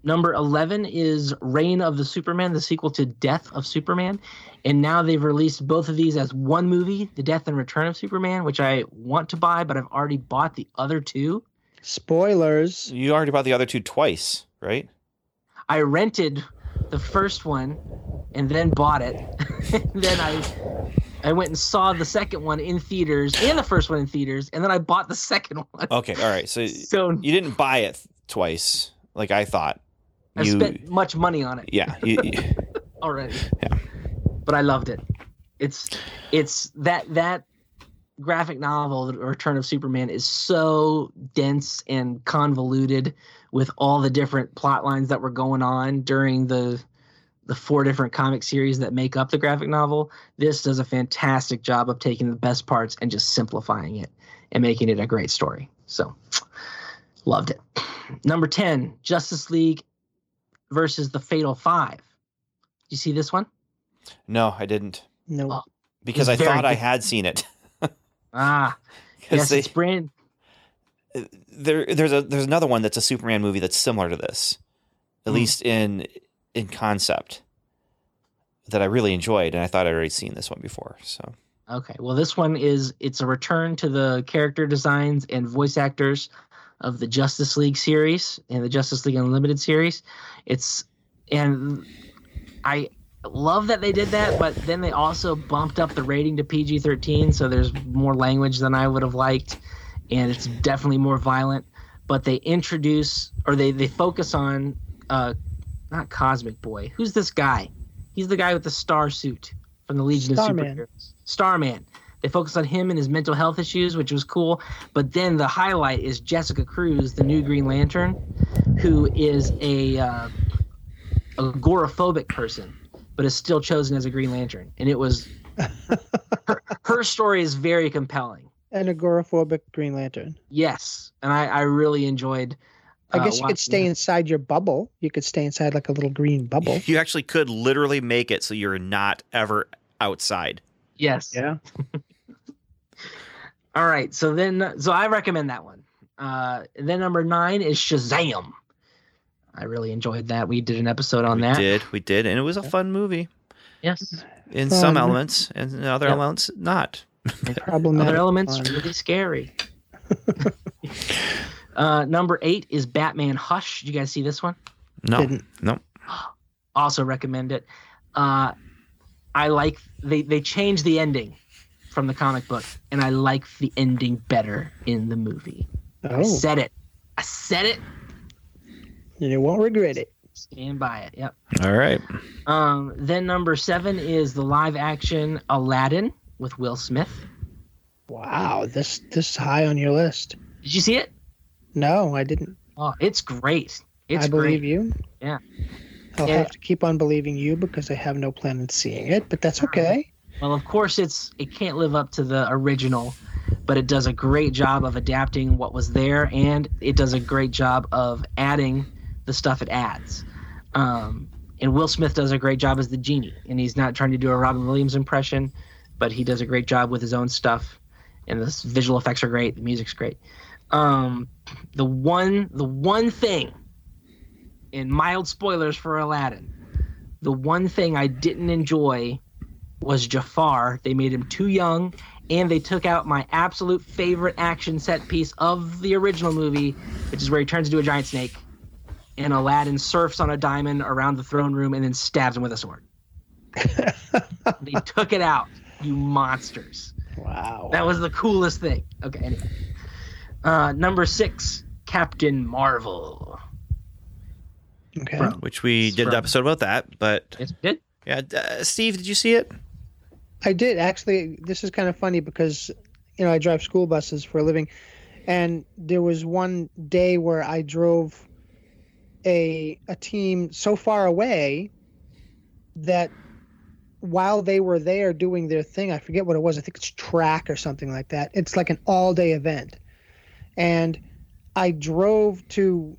number 11 is Reign of the Superman, the sequel to Death of Superman. And now they've released both of these as one movie, The Death and Return of Superman, which I want to buy, but I've already bought the other two. Spoilers. you already bought the other two twice, right? I rented the first one and then bought it. <laughs> then I I went and saw the second one in theaters and the first one in theaters, and then I bought the second one. Okay, all right. So <laughs> So you didn't buy it twice, like I thought. I You, spent much money on it. yeah, you, you- <laughs> already. Yeah. But I loved it. It's it's that that graphic novel, The Return of Superman, is so dense and convoluted with all the different plot lines that were going on during the the four different comic series that make up the graphic novel, this does a fantastic job of taking the best parts and just simplifying it and making it a great story. So, loved it. Number 10, Justice League versus the Fatal Five. You see this one? No, I didn't No. Oh. because I It's very thought I had seen it. Ah, <laughs> yes, they- it's brand. there there's a there's another one that's a Superman movie that's similar to this, at Hmm. least in in concept, that I really enjoyed, and I thought I'd already seen this one before. So Okay, well, this one is it's a return to the character designs and voice actors of the Justice League series and the Justice League Unlimited series. It's and I love that they did that, but then they also bumped up the rating to PG thirteen, so there's more language than I would have liked, and it's definitely more violent. But they introduce or they they focus on uh, not Cosmic Boy. Who's this guy? He's the guy with the star suit from the Legion Starman. of Superheroes. Starman. They focus on him and his mental health issues, which was cool. But then the highlight is Jessica Cruz, the new Green Lantern, who is a uh, agoraphobic person, but is still chosen as a Green Lantern. And it was <laughs> her, her story is very compelling. An agoraphobic Green Lantern. Yes, and I, I really enjoyed. I uh, guess you could stay it. inside your bubble. You could stay inside like a little green bubble. you actually could literally make it so you're not ever outside. Yes. Yeah. <laughs> All right. So then, so I recommend that one. Uh, then number nine is Shazam. I really enjoyed that. We did an episode on we that. We did, we did, and it was a fun movie Yes. in some elements, and in other Yeah. elements not. <laughs> Problematic. Other elements fun. really scary. <laughs> <laughs> uh, number eight is Batman Hush. Did you guys see this one? No, Didn't. no. <gasps> Also recommend it. Uh, I like they they changed the ending from the comic book, and I like the ending better in the movie. I Oh, said it. I said it. You won't regret it. Stand by it. Yep. All right. Um, then number seven is the live action Aladdin with Will Smith. Wow, this this is high on your list. Did you see it? No, I didn't. Oh, it's great. It's I believe great. you. Yeah. I'll Yeah. have to keep on believing you because I have no plan on seeing it, but that's okay. Well, of course, it's it can't live up to the original, but it does a great job of adapting what was there, and it does a great job of adding the stuff it adds. Um, and Will Smith does a great job as the genie, and he's not trying to do a Robin Williams impression, but he does a great job with his own stuff, and the visual effects are great, the music's great. Um, the one the one thing, in mild spoilers for Aladdin, the one thing I didn't enjoy was Jafar. They made him too young, and they took out my absolute favorite action set piece of the original movie, which is where he turns into a giant snake, and Aladdin surfs on a diamond around the throne room and then stabs him with a sword. <laughs> they took it out, you monsters. Wow. That was the coolest thing. Okay, anyway. Uh, number six, Captain Marvel. Okay. From- Which we did an episode about that, but Yes, we did. yeah, uh, Steve, did you see it? I did actually. This is kind of funny because, you know, I drive school buses for a living, and there was one day where I drove a a team so far away that while they were there doing their thing, I forget what it was. I think it's track or something like that. It's like an all day event, and I drove to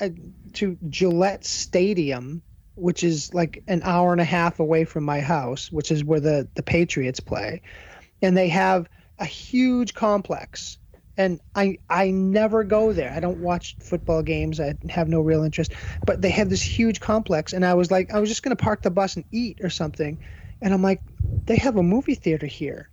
uh, to Gillette Stadium which is like an hour and a half away from my house, which is where the the Patriots play, and they have a huge complex. And I I never go there. I don't watch football games. I have no real interest. But they have this huge complex, and I was like, I was just gonna park the bus and eat or something, and I'm like, they have a movie theater here,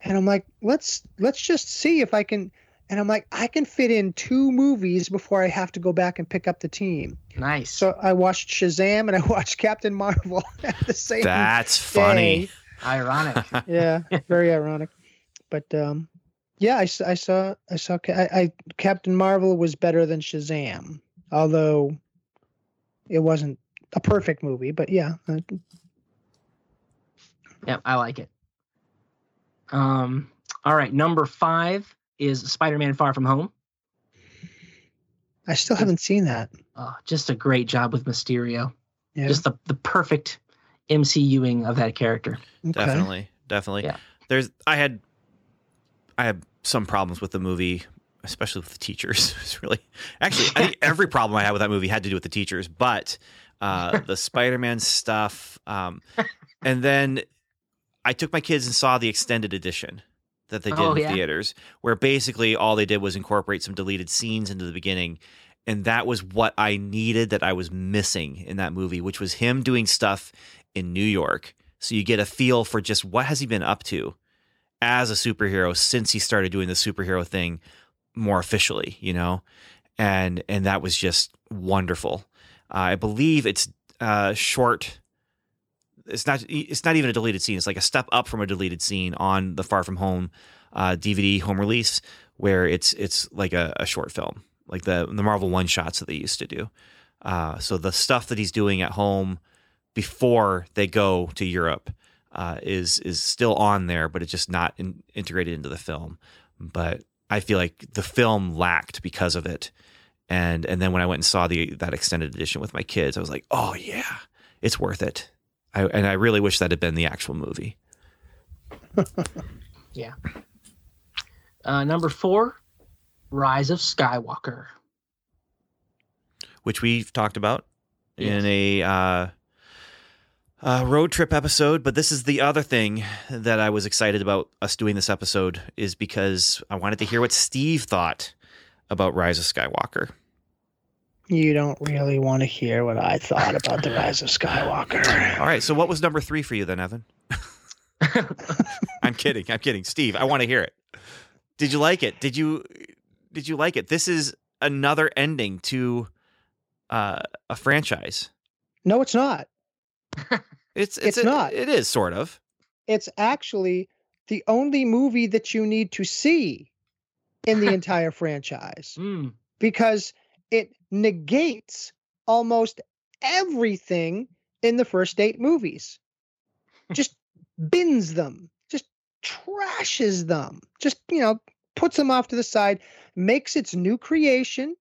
and I'm like, let's let's just see if I can. And I'm like, I can fit in two movies before I have to go back and pick up the team. Nice. So I watched Shazam and I <laughs> watched Captain Marvel <laughs> at the same. Time. That's funny. Ironic. <laughs> Yeah, very ironic. But um, yeah, I, s- I saw I saw I, I Captain Marvel was better than Shazam, although it wasn't a perfect movie. But yeah, Yeah, I like it. Um, all right, number five is Spider-Man: Far From Home. I still haven't seen that. Oh, just a great job with Mysterio. Yeah. Just the the perfect MCUing of that character. Okay. Definitely, definitely. Yeah. There's I had I had some problems with the movie, especially with the teachers. <laughs> It's really actually I think every problem I had with that movie had to do with the teachers, but uh, <laughs> the Spider-Man stuff, um, and then I took my kids and saw the extended edition that they did Oh, in yeah. theaters, where basically all they did was incorporate some deleted scenes into the beginning. And that was what I needed that I was missing in that movie, which was him doing stuff in New York. So you get a feel for just what has he been up to as a superhero since he started doing the superhero thing more officially, you know? And and that was just wonderful. Uh, I believe it's uh, short it's not it's not even a deleted scene. It's like a step up from a deleted scene on the Far From Home uh, DVD home release, where it's it's like a, a short film, like the the Marvel one shots that they used to do. Uh, so the stuff that he's doing at home before they go to Europe uh, is is still on there, but it's just not in, integrated into the film. But I feel like the film lacked because of it. And and then when I went and saw the that extended edition with my kids, I was like, oh yeah, it's worth it. I, and I really wish that had been the actual movie. <laughs> Yeah. Uh, number four, Rise of Skywalker. which we've talked about in a uh, uh, road trip episode. But this is the other thing that I was excited about us doing this episode is because I wanted to hear what Steve thought about Rise of Skywalker. You don't really want to hear what I thought about the Rise of Skywalker. All right, so what was number three for you then, Evan? <laughs> I'm kidding. I'm kidding, Steve. I want to hear it. Did you like it? Did you did you like it? This is another ending to uh, a franchise. No, it's not. It's it's, It's not. It is sort of. It's actually the only movie that you need to see in the <laughs> entire franchise Mm. because it negates almost everything in the first eight movies. <laughs> Just bins them, just trashes them, just, you know, puts them off to the side, makes its new creation,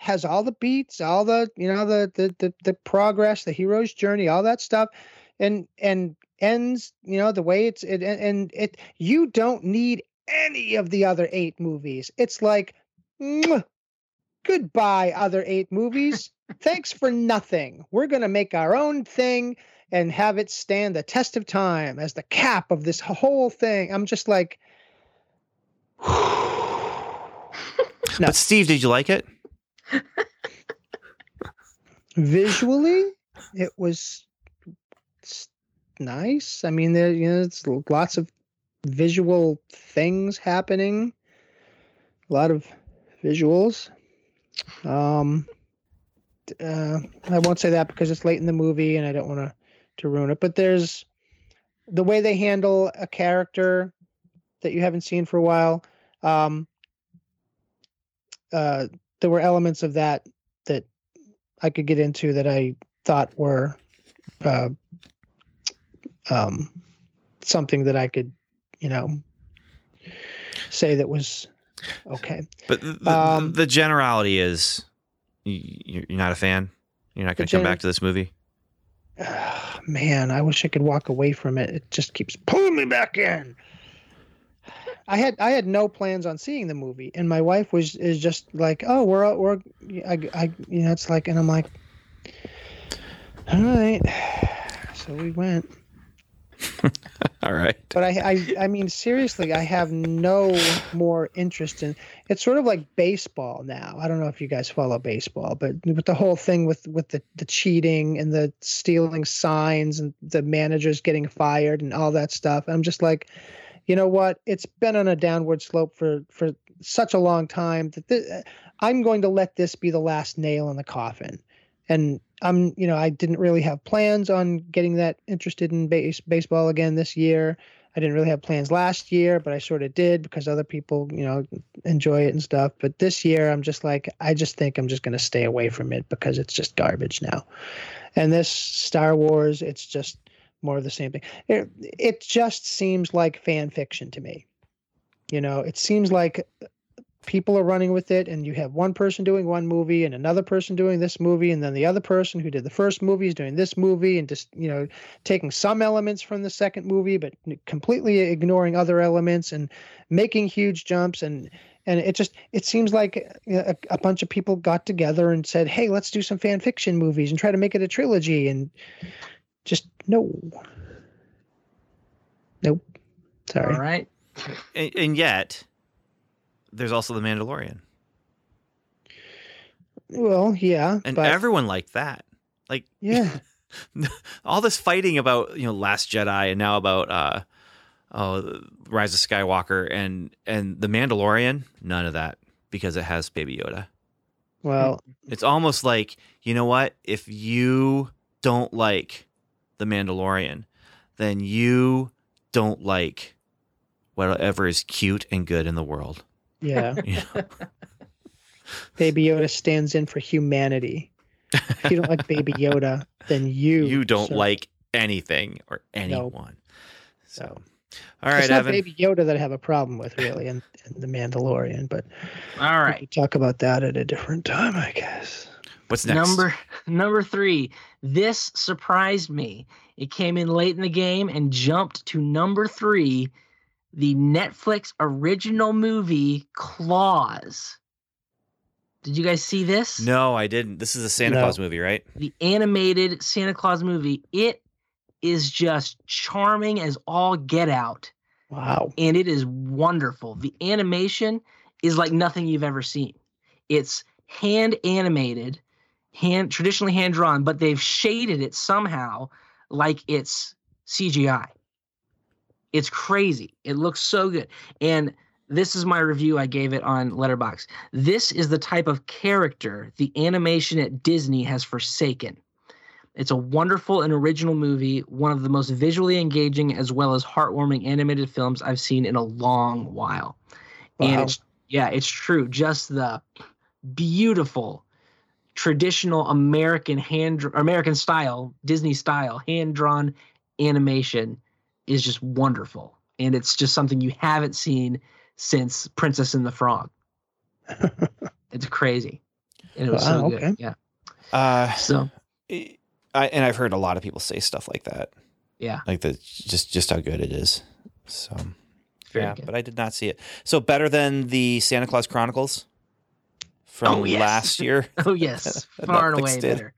has all the beats, all the, you know, the the the, the progress, the hero's journey, all that stuff, and and ends, you know, the way it's it and- it you don't need any of the other eight movies. It's like "Mwah, goodbye other eight movies thanks for nothing we're going to make our own thing and have it stand the test of time as the cap of this whole thing i'm just like <sighs> No. But Steve, did you like it? Visually it was nice. I mean there you know it's lots of visual things happening. A lot of visuals. Um uh, i won't say that because it's late in the movie and i don't want to to ruin it but there's the way they handle a character that you haven't seen for a while um uh there were elements of that that I could get into that I thought were uh, um, something that I could, you know, say that was okay. But the, Um, the generality is you, you're not a fan. You're not going to come gener- back to this movie. Man, I wish I could walk away from it. It just keeps pulling me back in. I had I had no plans on seeing the movie, and my wife was is just like, "Oh, we're we're," I, I you know, it's like, and I'm like, "All right," so we went. <laughs> All right. but I, I i mean seriously i have no more interest in it's sort of like baseball now i don't know if you guys follow baseball but with the whole thing with with the, the cheating and the stealing signs and the managers getting fired and all that stuff i'm just like you know what it's been on a downward slope for for such a long time that th- i'm going to let this be the last nail in the coffin and I'm, you know, I didn't really have plans on getting that interested in base, baseball again this year. I didn't really have plans last year, but I sort of did because other people, you know, enjoy it and stuff. But this year, I'm just like, I just think I'm just going to stay away from it because it's just garbage now. And this Star Wars, it's just more of the same thing. It, it just seems like fan fiction to me. You know, it seems like people are running with it and you have one person doing one movie and another person doing this movie and then the other person who did the first movie is doing this movie and just you know taking some elements from the second movie but completely ignoring other elements and making huge jumps and and it just it seems like a, a bunch of people got together and said hey let's do some fan fiction movies and try to make it a trilogy and just no nope sorry All right. And, and yet, there's also the Mandalorian, well yeah and but everyone liked that. Like, yeah <laughs> all this fighting about you know Last Jedi and now about uh oh Rise of Skywalker and and the Mandalorian. None of that because it has Baby Yoda. well It's almost like you know what if you don't like the Mandalorian, then you don't like whatever is cute and good in the world. yeah <laughs> You know? <laughs> Baby Yoda stands in for humanity. If you don't like Baby Yoda, then you you don't sir. like anything or anyone. So, all right, It's not Evan. Baby Yoda that I have a problem with, really, and, and the Mandalorian. But all right, we can talk about that at a different time, I guess. What's next? Number number three. This surprised me. It came in late in the game and jumped to number three. The Netflix original movie Klaus. Did you guys see this? No, I didn't. This is a Santa No. Claus movie, right? The animated Santa Claus movie. It is just charming as all get out. Wow. and it is wonderful. The animation is like nothing you've ever seen. It's hand animated, hand traditionally hand drawn, but they've shaded it somehow like it's CGI. It's crazy. It looks so good. And this is my review I gave it on Letterboxd. This is the type of character the animation at Disney has forsaken. It's a wonderful and original movie, one of the most visually engaging as well as heartwarming animated films I've seen in a long while. And Wow. it's yeah, it's true. Just the beautiful traditional American hand American style, Disney style hand drawn animation is just wonderful. And it's just something you haven't seen since Princess and the Frog. <laughs> it's crazy. And it was so Wow, good. Yeah. Uh, So I, and I've heard a lot of people say stuff like that, yeah, like the just just how good it is. So very yeah, good. but I did not see it. So better than the Santa Claus Chronicles from Oh, yes. last year. <laughs> Oh yes, <laughs> far and away did. better.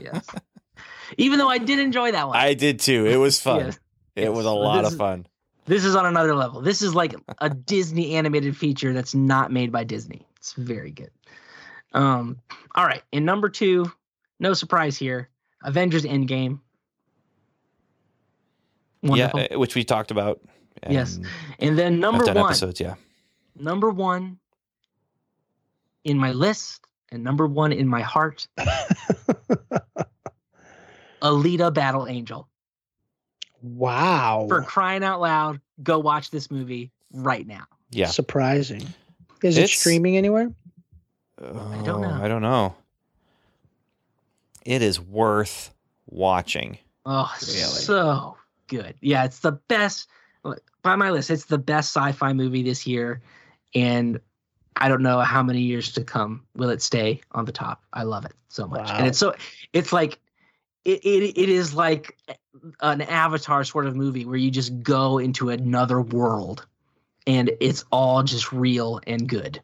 Yes. <laughs> Even though I did enjoy that one. I did too. It was fun. Yes. It was a lot this of is- fun. This is on another level. This is like a Disney animated feature that's not made by Disney. It's very good. Um, all right. In number two, no surprise here. Avengers Endgame. Wonderful. Yeah, which we talked about. Yes. and and then number I've done one. episodes. Yeah. Number one in my list and number one in my heart. <laughs> Alita Battle Angel. wow. For crying out loud, go watch this movie right now. Yeah. Surprising. Is it streaming anywhere? I don't oh, know. I don't know. It is worth watching. Oh, Really? so good. Yeah, it's the best by my list. It's the best sci-fi movie this year, and I don't know how many years to come will it stay on the top. I love it so much, Wow. and it's so it's like it, it it is like an Avatar sort of movie where you just go into another world, and it's all just real and good.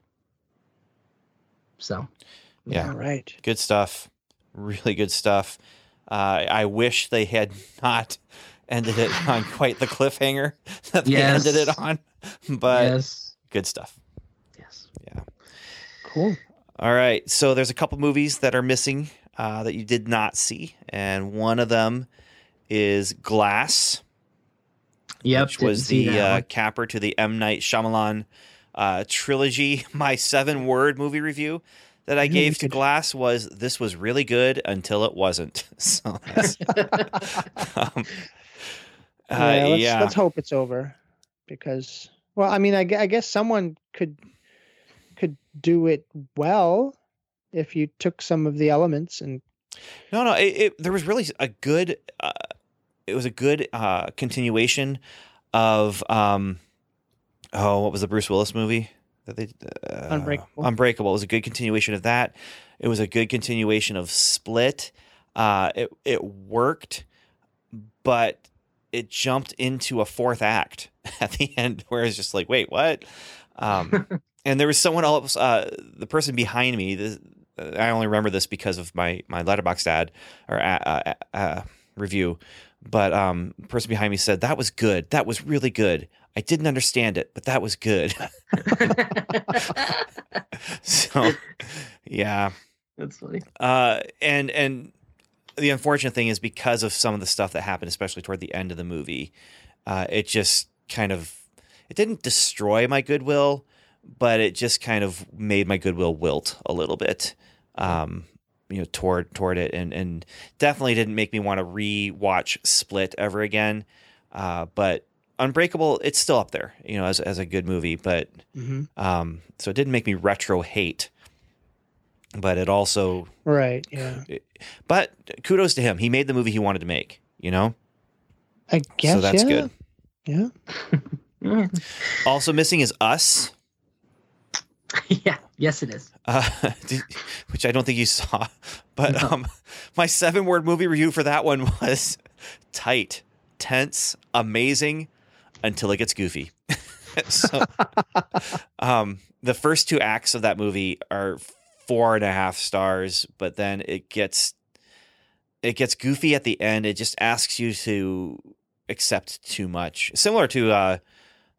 So Yeah. All right. Good stuff. Really good stuff. Uh, I wish they had not ended it on quite the cliffhanger <laughs> that they Yes. ended it on, but yes, good stuff. Yeah. Cool. All right. So there's a couple movies that are missing uh, that you did not see, and one of them is Glass, Yep, which was the uh, capper to the M Night Shyamalan uh, trilogy. <laughs> My seven word movie review that I gave to. Glass was this was really good until it wasn't. <laughs> So that's, <laughs> um, uh, yeah, let's, yeah. let's hope it's over because well i mean I, I guess someone could could do it well if you took some of the elements and No, no. It, it, there was really a good. Uh, it was a good uh, continuation of. Um, oh, what was the Bruce Willis movie? that they uh, Unbreakable. Unbreakable was a good continuation of that. It was a good continuation of Split. Uh, it it worked, but it jumped into a fourth act <laughs> at the end where it's just like, wait, what? Um, <laughs> and there was someone else, uh, the person behind me. This, I only remember this because of my my letterbox ad or uh, uh, uh, review. But um, the person behind me said that was good. That was really good. I didn't understand it, but that was good. <laughs> so, yeah. That's funny. Uh, and and the unfortunate thing is because of some of the stuff that happened, especially toward the end of the movie, uh, it just kind of it didn't destroy my goodwill, but it just kind of made my goodwill wilt a little bit. Um, you know, toward toward it, and and definitely didn't make me want to re-watch Split ever again. Uh, but Unbreakable, it's still up there, you know, as as a good movie. But hmm um, so it didn't make me retro hate, but it also Right. Yeah. but kudos to him. He made the movie he wanted to make, you know? I guess. so that's yeah. good. <laughs> Yeah. Also missing is Us, <laughs> yeah. Yes, it is. uh, <laughs> which I don't think you saw. <laughs> But um, my seven word movie review for that one was tight, tense, amazing until it gets goofy. so, um, the first two acts of that movie are four and a half stars, but then it gets it gets goofy at the end. It just asks you to accept too much, similar to uh,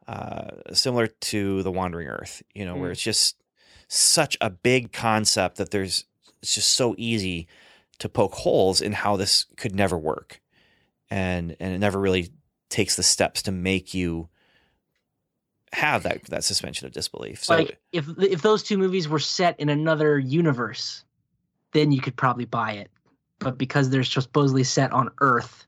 uh, similar to the Wandering Earth. You know, where Mm. it's just such a big concept that there's it's just so easy to poke holes in how this could never work, and and it never really takes the steps to make you have that that suspension of disbelief. So like if if those two movies were set in another universe, then you could probably buy it. But because they're supposedly set on Earth,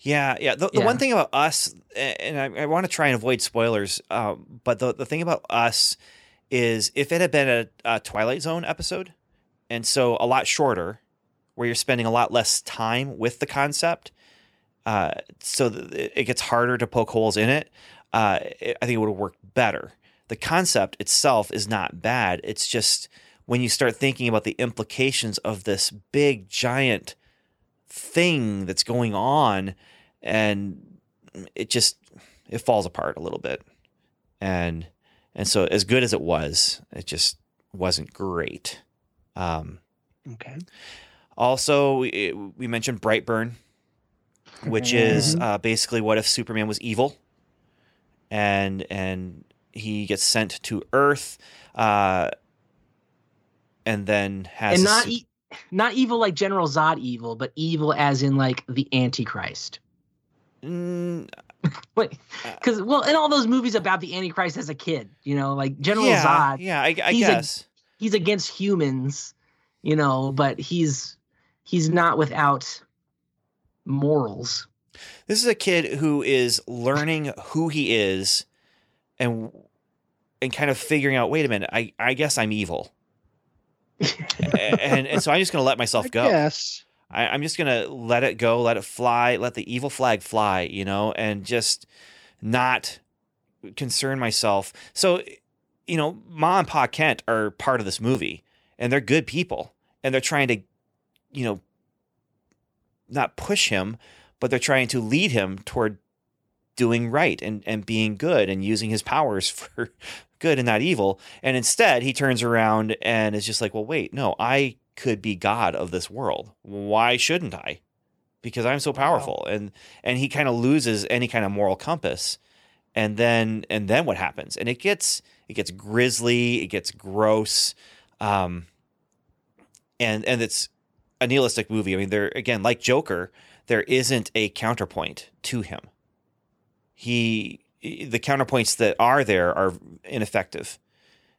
Yeah, yeah. The, the one thing about us, and I, I want to try and avoid spoilers, um, but the, the thing about us is if it had been a, a Twilight Zone episode, and so a lot shorter, where you're spending a lot less time with the concept, uh, so it gets harder to poke holes in it, uh, it- I think it would have worked better. The concept itself is not bad. It's just when you start thinking about the implications of this big, giant thing that's going on and it just it falls apart a little bit. And and so as good as it was it just wasn't great. Um Okay. also we, we mentioned brightburn which is uh, basically what if superman was evil? And and he gets sent to earth uh and then has and not su- not evil like General Zod evil, but evil as in like the Antichrist. Mm, <laughs> Wait, because well, in all those movies about the Antichrist as a kid, you know, like General yeah, Zod, yeah i, I he's a- he's against humans, you know, but he's he's not without morals. This is a kid who is learning who he is and and kind of figuring out, wait a minute, I, I guess I'm evil. And and so I'm just gonna let myself I go. Yes. I'm just gonna let it go, let it fly, let the evil flag fly, you know, and just not concern myself. So, you know, Ma and Pa Kent are part of this movie, and they're good people, and they're trying to, you know, not push him, but they're trying to lead him toward doing right and, and being good and using his powers <laughs> for good and not evil. And instead, he turns around and is just like, well, wait, no, I could be God of this world. Why shouldn't I? Because I'm so powerful. And and he kind of loses any kind of moral compass. And then and then what happens? And it gets it gets grisly, it gets gross. Um and and it's a nihilistic movie. I mean, there again, like Joker, there isn't a counterpoint to him. He the counterpoints that are there are ineffective.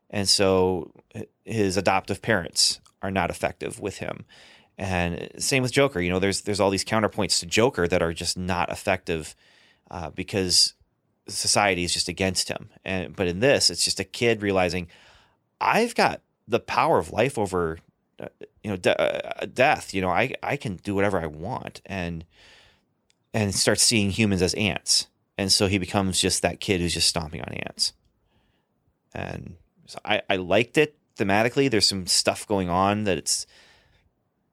And so his adoptive parents are not effective with him. And same with Joker. You know, there's there's all these counterpoints to Joker that are just not effective uh, because society is just against him. And but in this, it's just a kid realizing I've got the power of life over uh, you know de- uh, death. You know, I I can do whatever I want and and starts seeing humans as ants. And so he becomes just that kid who's just stomping on ants. and so I, I liked it thematically. There's some stuff going on that it's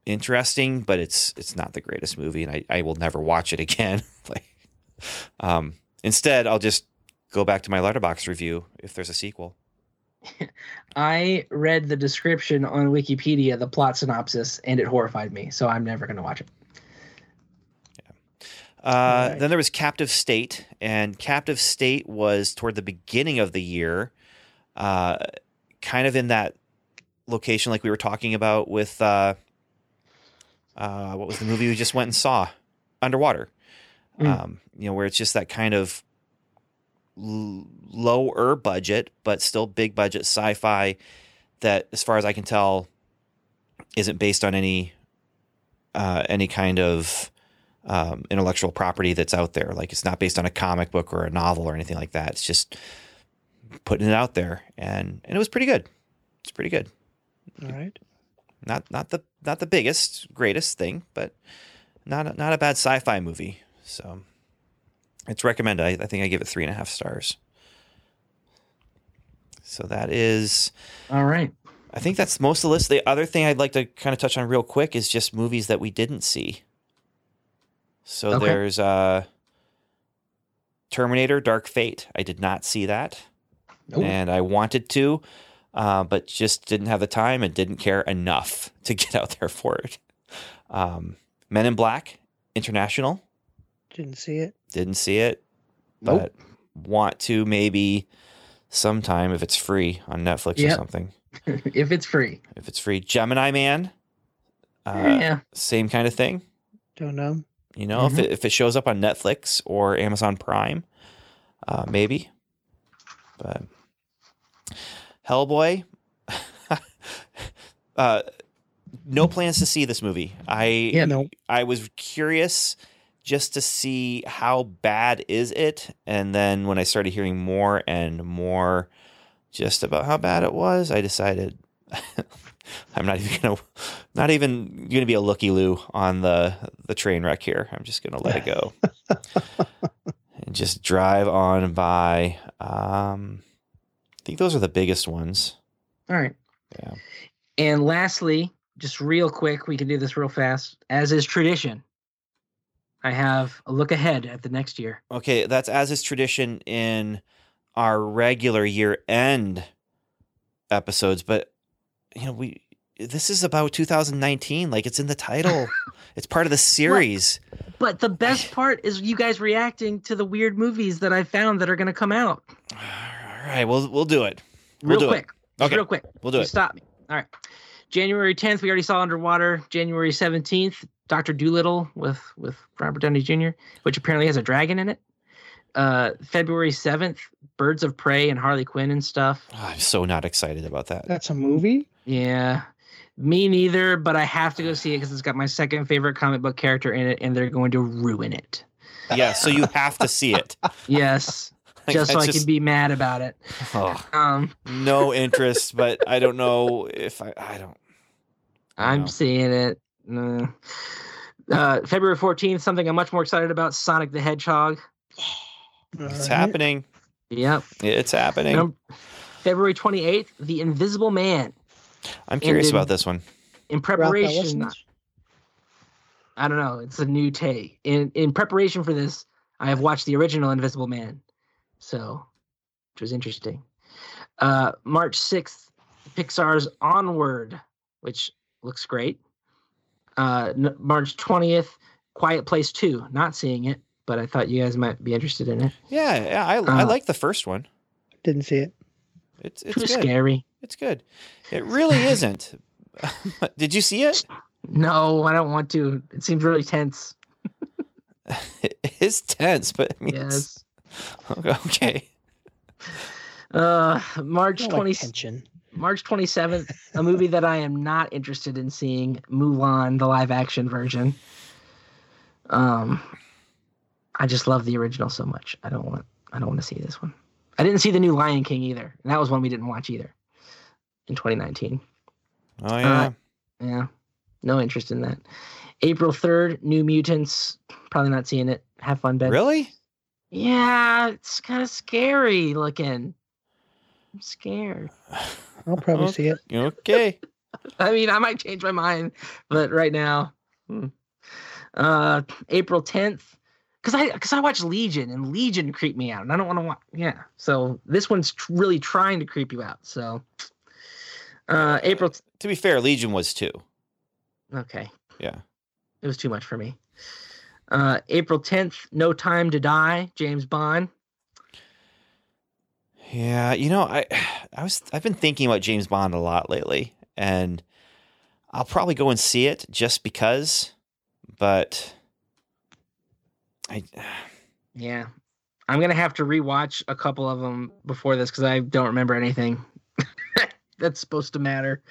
interesting, but it's it's not the greatest movie, and I, I will never watch it again. <laughs> like, um, instead, I'll just go back to my Letterboxd review if there's a sequel. <laughs> I read the description on Wikipedia, the plot synopsis, and it horrified me. So I'm never going to watch it. Uh, Alright. Then there was Captive State, and Captive State was toward the beginning of the year, uh, kind of in that location like we were talking about with uh, uh, what was the movie we just went and saw, Underwater. Mm. Um, you know, where it's just that kind of l- lower budget but still big budget sci-fi that, as far as I can tell, isn't based on any uh, any kind of um, intellectual property that's out there. Like it's not based on a comic book or a novel or anything like that. It's just putting it out there, and and it was pretty good. It's pretty good. All right. Not not the not the biggest greatest thing, but not a, not a bad sci-fi movie. So it's recommended. I, I think I give it three and a half stars. So that is All right. I think that's most of the list. The other thing I'd like to kind of touch on real quick is just movies that we didn't see. So Okay. there's uh Terminator Dark Fate. I did not see that. Nope. And I wanted to, uh, but just didn't have the time and didn't care enough <laughs> to get out there for it. Um, Men in Black International. Didn't see it. Didn't see it, Nope. but want to maybe sometime if it's free on Netflix or something. <laughs> if it's free. If it's free, Gemini Man. Uh, yeah. Same kind of thing. Don't know. You know, Mm-hmm. if it, if it shows up on Netflix or Amazon Prime, uh, maybe. But Hellboy, <laughs> uh, no plans to see this movie. I Yeah. No. I was curious just to see how bad is it, and then when I started hearing more and more just about how bad it was, I decided <laughs> I'm not <laughs> even gonna not even gonna be a looky loo on the the train wreck here. I'm just gonna let it go <laughs> and just drive on by. Um, I think those are the biggest ones. All right. Yeah. And lastly, just real quick, we can do this real fast. As is tradition, I have a look ahead at the next year. Okay, that's as is tradition in our regular year end episodes, but you know, we this is about 2019, like it's in the title. <laughs> it's part of the series. But the best part is you guys reacting to the weird movies that I found that are going to come out. All right, we'll we'll do it. We'll Real do quick. Just Okay, Real quick. We'll do You it. Stop me. All right. January 10th, we already saw Underwater. January 17th, Doctor Dolittle with with Robert Downey Jr., which apparently has a dragon in it. Uh, February 7th, Birds of Prey and Harley Quinn and stuff. Oh, I'm so not excited about that. That's a movie. Yeah, me neither. But I have to go see it because it's got my second favorite comic book character in it, and they're going to ruin it. Yeah, so you have to see it. <laughs> Yes, Like, just so I that's can be mad about it. oh, Um, no interest, but I don't know if I I don't. I'm No. seeing it. Uh, uh, February 14th, something I'm much more excited about Sonic the Hedgehog. It's happening. Yep. It's happening. Num- February 28th, The Invisible Man. I'm curious then- about this one. In preparation, Ellison's? I don't know. It's a new take. In in preparation for this, I have watched the original Invisible Man, so which was interesting. Uh, March sixth, Pixar's Onward, which looks great. Uh, n- March twentieth, Quiet Place Two. Not seeing it, but I thought you guys might be interested in it. Yeah, yeah. I I Uh, like the first one. Didn't see it. It's it's Too good. scary. It's good. It really isn't. <laughs> Did you see it? No, I don't want to. It seems really tense. <laughs> It is tense, but I mean, it's- Yes. <laughs> okay. Uh, March twenty. like. March 27th, a movie that I am not interested in seeing, Mulan, the live action version. Um I just love the original so much. I don't want I don't want to see this one. I didn't see the new Lion King either. And that was one we didn't watch either in 2019. Oh yeah. Yeah. No interest in that. April 3rd, New Mutants. Probably not seeing it. Have fun, Ben. really? Yeah, it's kind of scary looking. I'm scared. I'll probably see it. <laughs> Okay. I mean, I might change my mind, but right now, hmm. uh, April 10th, because I because I watch Legion and Legion creep me out, and I don't want to watch. Yeah, so this one's tr- really trying to creep you out. So, uh, April. t- To be fair, Legion was too. Okay, Yeah. it was too much for me. Uh, April 10th, No Time to Die, James Bond. Yeah, you know, I I was I've been thinking about James Bond a lot lately, and I'll probably go and see it just because, but I Yeah, I'm gonna have to rewatch a couple of them before this because I don't remember anything <laughs> that's supposed to matter.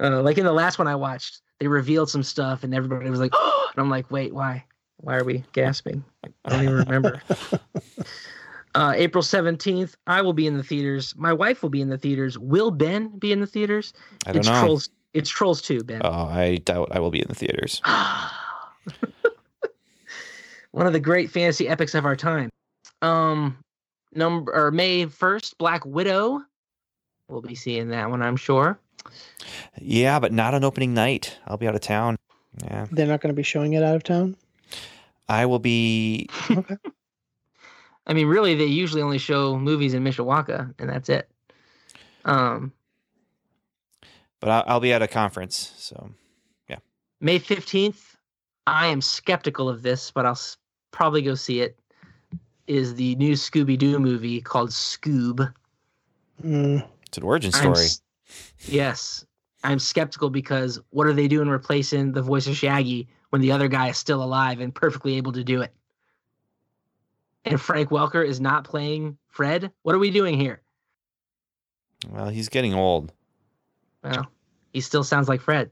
Uh, like in the last one I watched, they revealed some stuff, and everybody was like, "Oh!" <gasps> And I'm like, "Wait, why? Why are we gasping? I don't even remember." <laughs> uh, April 17th, I will be in the theaters. My wife will be in the theaters. Will Ben be in the theaters? I don't it's know. Trolls. It's Trolls 2, Ben. Oh, I doubt I will be in the theaters. <gasps> One of the great fantasy epics of our time. Um, number or May first, Black Widow. We'll be seeing that one, I'm sure. Yeah, but not on opening night. I'll be out of town. Yeah, They're not going to be showing it out of town. I will be. <laughs> Okay. I mean, really, they usually only show movies in Mishawaka, and that's it. Um, But I'll, I'll be at a conference, so yeah. May fifteenth, I am skeptical of this, but I'll s- probably go see it. Is the new Scooby Doo movie called Scoob? Mm, origin I'm story. yes, I'm skeptical because what are they doing replacing the voice of Shaggy when the other guy is still alive and perfectly able to do it? And Frank Welker is not playing Fred. What are we doing here? Well, he's getting old. Well, he still sounds like Fred.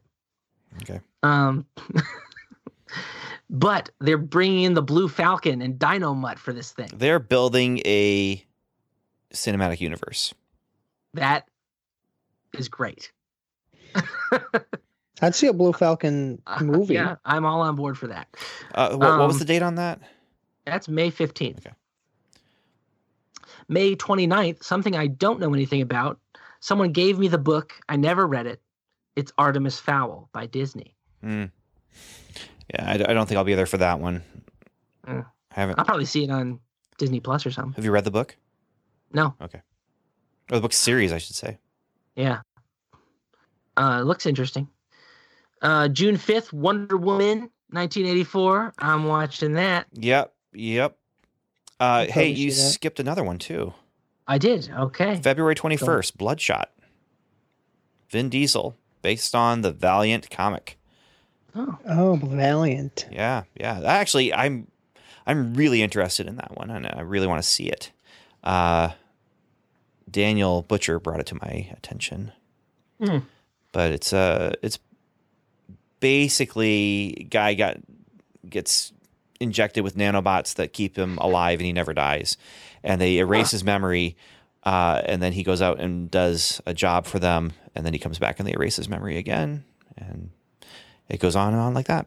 Okay. Um, <laughs> but they're bringing in the Blue Falcon and Dynomutt for this thing. They're building a cinematic universe. That is great. <laughs> I'd see a Blue Falcon Uh, movie. yeah, I'm all on board for that. Uh, what, what was Um, the date on that? That's May 15th. Okay. May 29th, something I don't know anything about. Someone gave me the book. I never read it. It's Artemis Fowl by Disney. Hmm. Yeah, I, I don't think I'll be there for that one. Mm. I haven't. I'll probably see it on Disney Plus or something. Have you read the book? No. Or the book series, I should say. Yeah. Uh, it looks interesting. Uh, June 5th, Wonder Woman, 1984. I'm watching that. Yep. Yep. Uh, hey, you that. skipped another one too. I did. Okay. February 21st, Bloodshot. Vin Diesel, based on the Valiant comic. Oh, Oh, Valiant. Yeah, yeah. Actually, I'm I'm really interested in that one, and I really want to see it. Uh, Daniel Butcher brought it to my attention, Hmm. but it's uh it's basically guy got gets injected with nanobots that keep him alive and he never dies, and they erase his memory. Uh, and then he goes out and does a job for them, and then he comes back and they erase his memory again, and it goes on and on like that.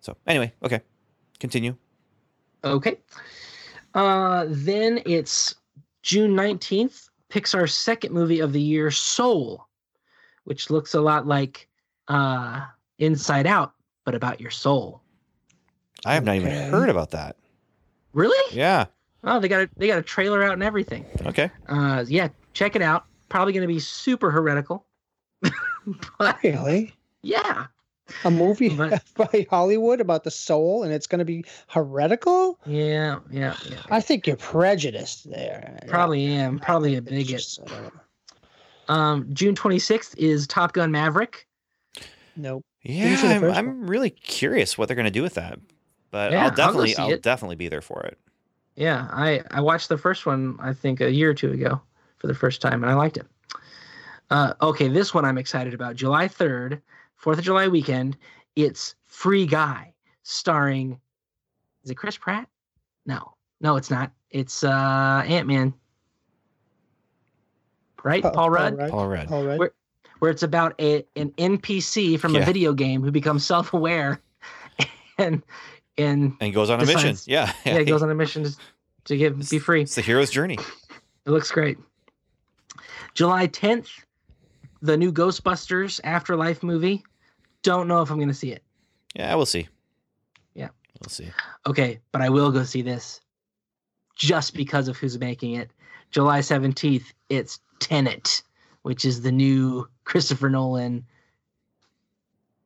So anyway, okay, continue. okay. Uh, then it's June 19th, Pixar's second movie of the year, Soul, which looks a lot like uh, Inside Out, but about your soul. I have not even heard about that. Really? Yeah. Oh, they got a they got a trailer out and everything. Okay. Uh, yeah, check it out. Probably going to be super heretical. <laughs> but Really? yeah, A movie But- <laughs> by Hollywood about the soul and it's going to be heretical? yeah, yeah, yeah. I think you're prejudiced there. Probably am. Probably a It's bigot. just, I don't know. Um, June 26th is Top Gun Maverick. Nope. Yeah, you see the I'm, I'm really curious what they're going to do with that. But Yeah, I'll I'll definitely, I'll definitely be there for it. Yeah, I I watched the first one I think a year or two ago for the first time and I liked it. Uh, okay, this one I'm excited about. July 3rd, 4th of July weekend. It's Free Guy, starring. Is it Chris Pratt? No, no, it's not. It's uh Ant Man. Right, Pa- Paul Rudd. Paul Rudd. Paul Rudd. Where- where it's about a an NPC from a video game who becomes self-aware <laughs> and and And goes on a mission. Decides- Yeah. yeah, he goes on a <laughs> mission to, to give be free. It's the hero's journey. It looks great. July 10th, the new Ghostbusters Afterlife movie. Don't know if I'm going to see it. Yeah, we'll see. Yeah. we'll see. Okay, but I will go see this just because of who's making it. July 17th, it's Tenet, which is the new Christopher Nolan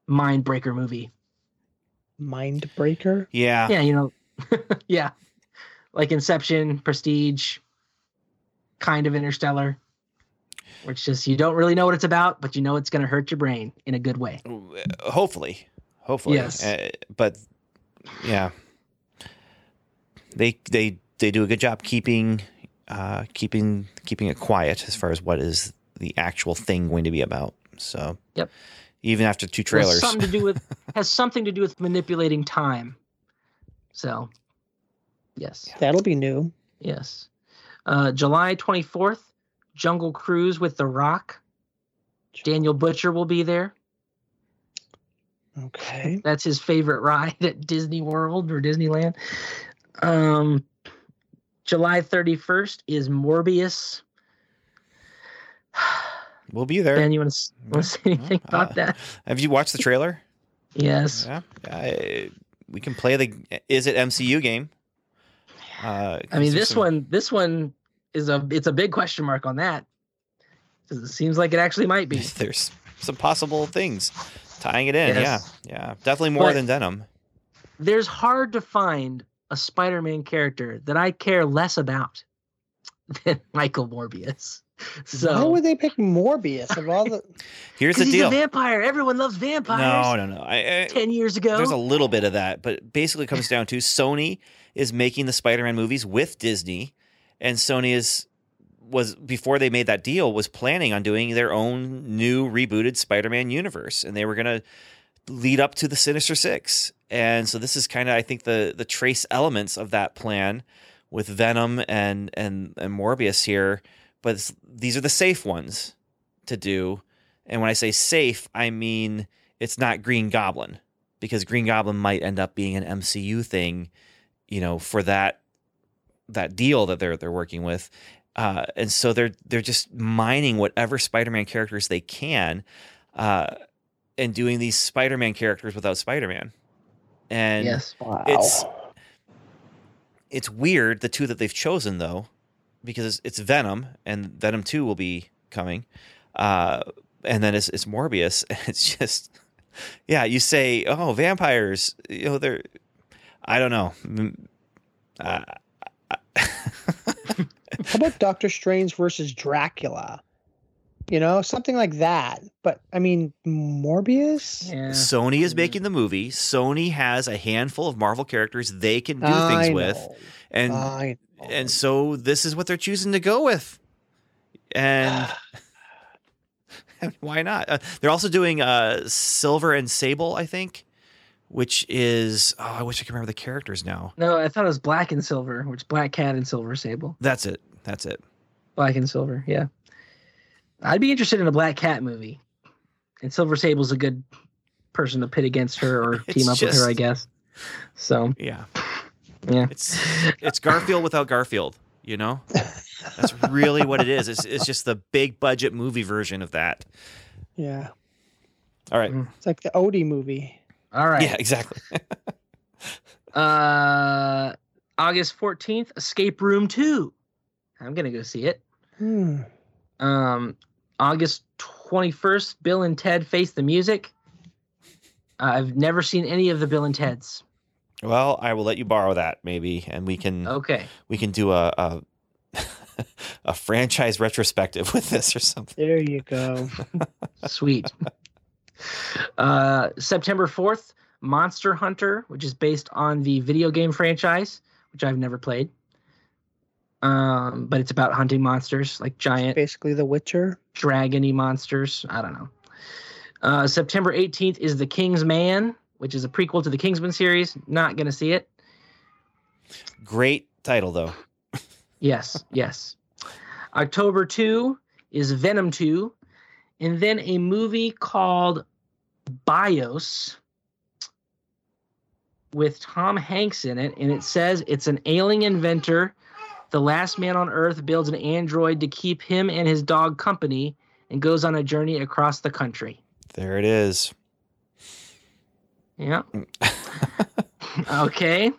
Mindbreaker movie. Mindbreaker. Yeah, Yeah, you know, <laughs> yeah, like Inception, Prestige, kind of Interstellar. Where it's just you don't really know what it's about, but you know it's going to hurt your brain in a good way. hopefully, hopefully. Yes. Uh, but yeah, they they they do a good job keeping uh, keeping keeping it quiet as far as what is the actual thing going to be about. So Yep. even after two Has trailers, something to do with <laughs> has something to do with manipulating time. So, yes, That'll be new. yes. Uh, July twenty fourth, Jungle Cruise with The Rock. Daniel Butcher will be there. Okay. <laughs> That's his favorite ride at Disney World or Disneyland. Um, July 31st is Morbius. <sighs> we'll be there. Ben, you want to, want to say anything about Uh, that? Have you watched the trailer? Yes. Yeah, I, we can play the is it MCU game. Uh, I mean, this some- one, this one is a, it's a big question mark on that because it seems like it actually might be. <laughs> there's some possible things tying it in. Yes. Yeah, yeah, definitely more But- than denim. There's hard to find a Spider-Man character that I care less about <laughs> than Michael Morbius. Why So, would they pick Morbius of all the? <laughs> Here's the because he's deal. a vampire. Everyone loves vampires. No, no, no. I, I, Ten years ago. there's a little bit of that, but basically it comes down to Sony is making the Spider-Man movies with Disney, and Sony is was before they made that deal was planning on doing their own new rebooted Spider-Man universe, and they were gonna lead up to the Sinister Six, and so this is kind of I think the the trace elements of that plan with Venom and and and Morbius here, but these are the safe ones to do, and when I say safe, I mean it's not Green Goblin. Because Green Goblin might end up being an MCU thing, you know, for that that deal that they're they're working with. Uh, and so they're they're just mining whatever Spider-Man characters they can, uh, and doing these Spider-Man characters without Spider-Man. And yes. Wow. It's- it's weird the two that they've chosen though, because it's, it's Venom and Venom Two will be coming, uh, and then it's, it's Morbius. <laughs> It's just, yeah, you say, oh, vampires, you know, they're, I don't know. Mm, Uh, <laughs> How about Doctor Strange versus Dracula? You know, something like that. But I mean, Morbius. Yeah. Sony is Mhm. making the movie. Sony has a handful of Marvel characters they can do I things with, and I know. and so this is what they're choosing to go with, and. <sighs> <laughs> Why not? Uh, they're also doing uh, Silver and Sable, I think, which is oh, I wish I could remember the characters now. No, I thought it was Black and Silver, which Black Cat and Silver Sable. That's it. That's it. Black and Silver, yeah. I'd be interested in a Black Cat movie. And Silver Sable's a good person to pit against her or <laughs> team up with her, I guess. So, Yeah, yeah. it's it's Garfield without Garfield. You know, that's really what it is. It's it's just the big budget movie version of that. yeah, All right. Mm. it's like the Odie movie. All right. Yeah, exactly. <laughs> Uh August 14th, Escape Room 2. I'm going to go see it. Hmm. Um August 21st, Bill and Ted Face the Music. I've never seen any of the Bill and Teds. well, I will let you borrow that maybe, and we can Okay. we can do a a, <laughs> a franchise retrospective with this or something. There you go. Sweet. <laughs> uh, September 4th, Monster Hunter, which is based on the video game franchise, which I've never played. Um, but it's about hunting monsters, like giant Basically, The Witcher. dragony monsters. I don't know. Uh, September 18th is The King's Man, which is a prequel to the Kingsman series. Not going to see it. Great title though. <laughs> Yes, yes. October 2 is Venom 2. And then a movie called Bios with Tom Hanks in it. And it says it's an ailing inventor The last man on Earth builds an android to keep him and his dog company and goes on a journey across the country. There it is. Yeah. <laughs> okay.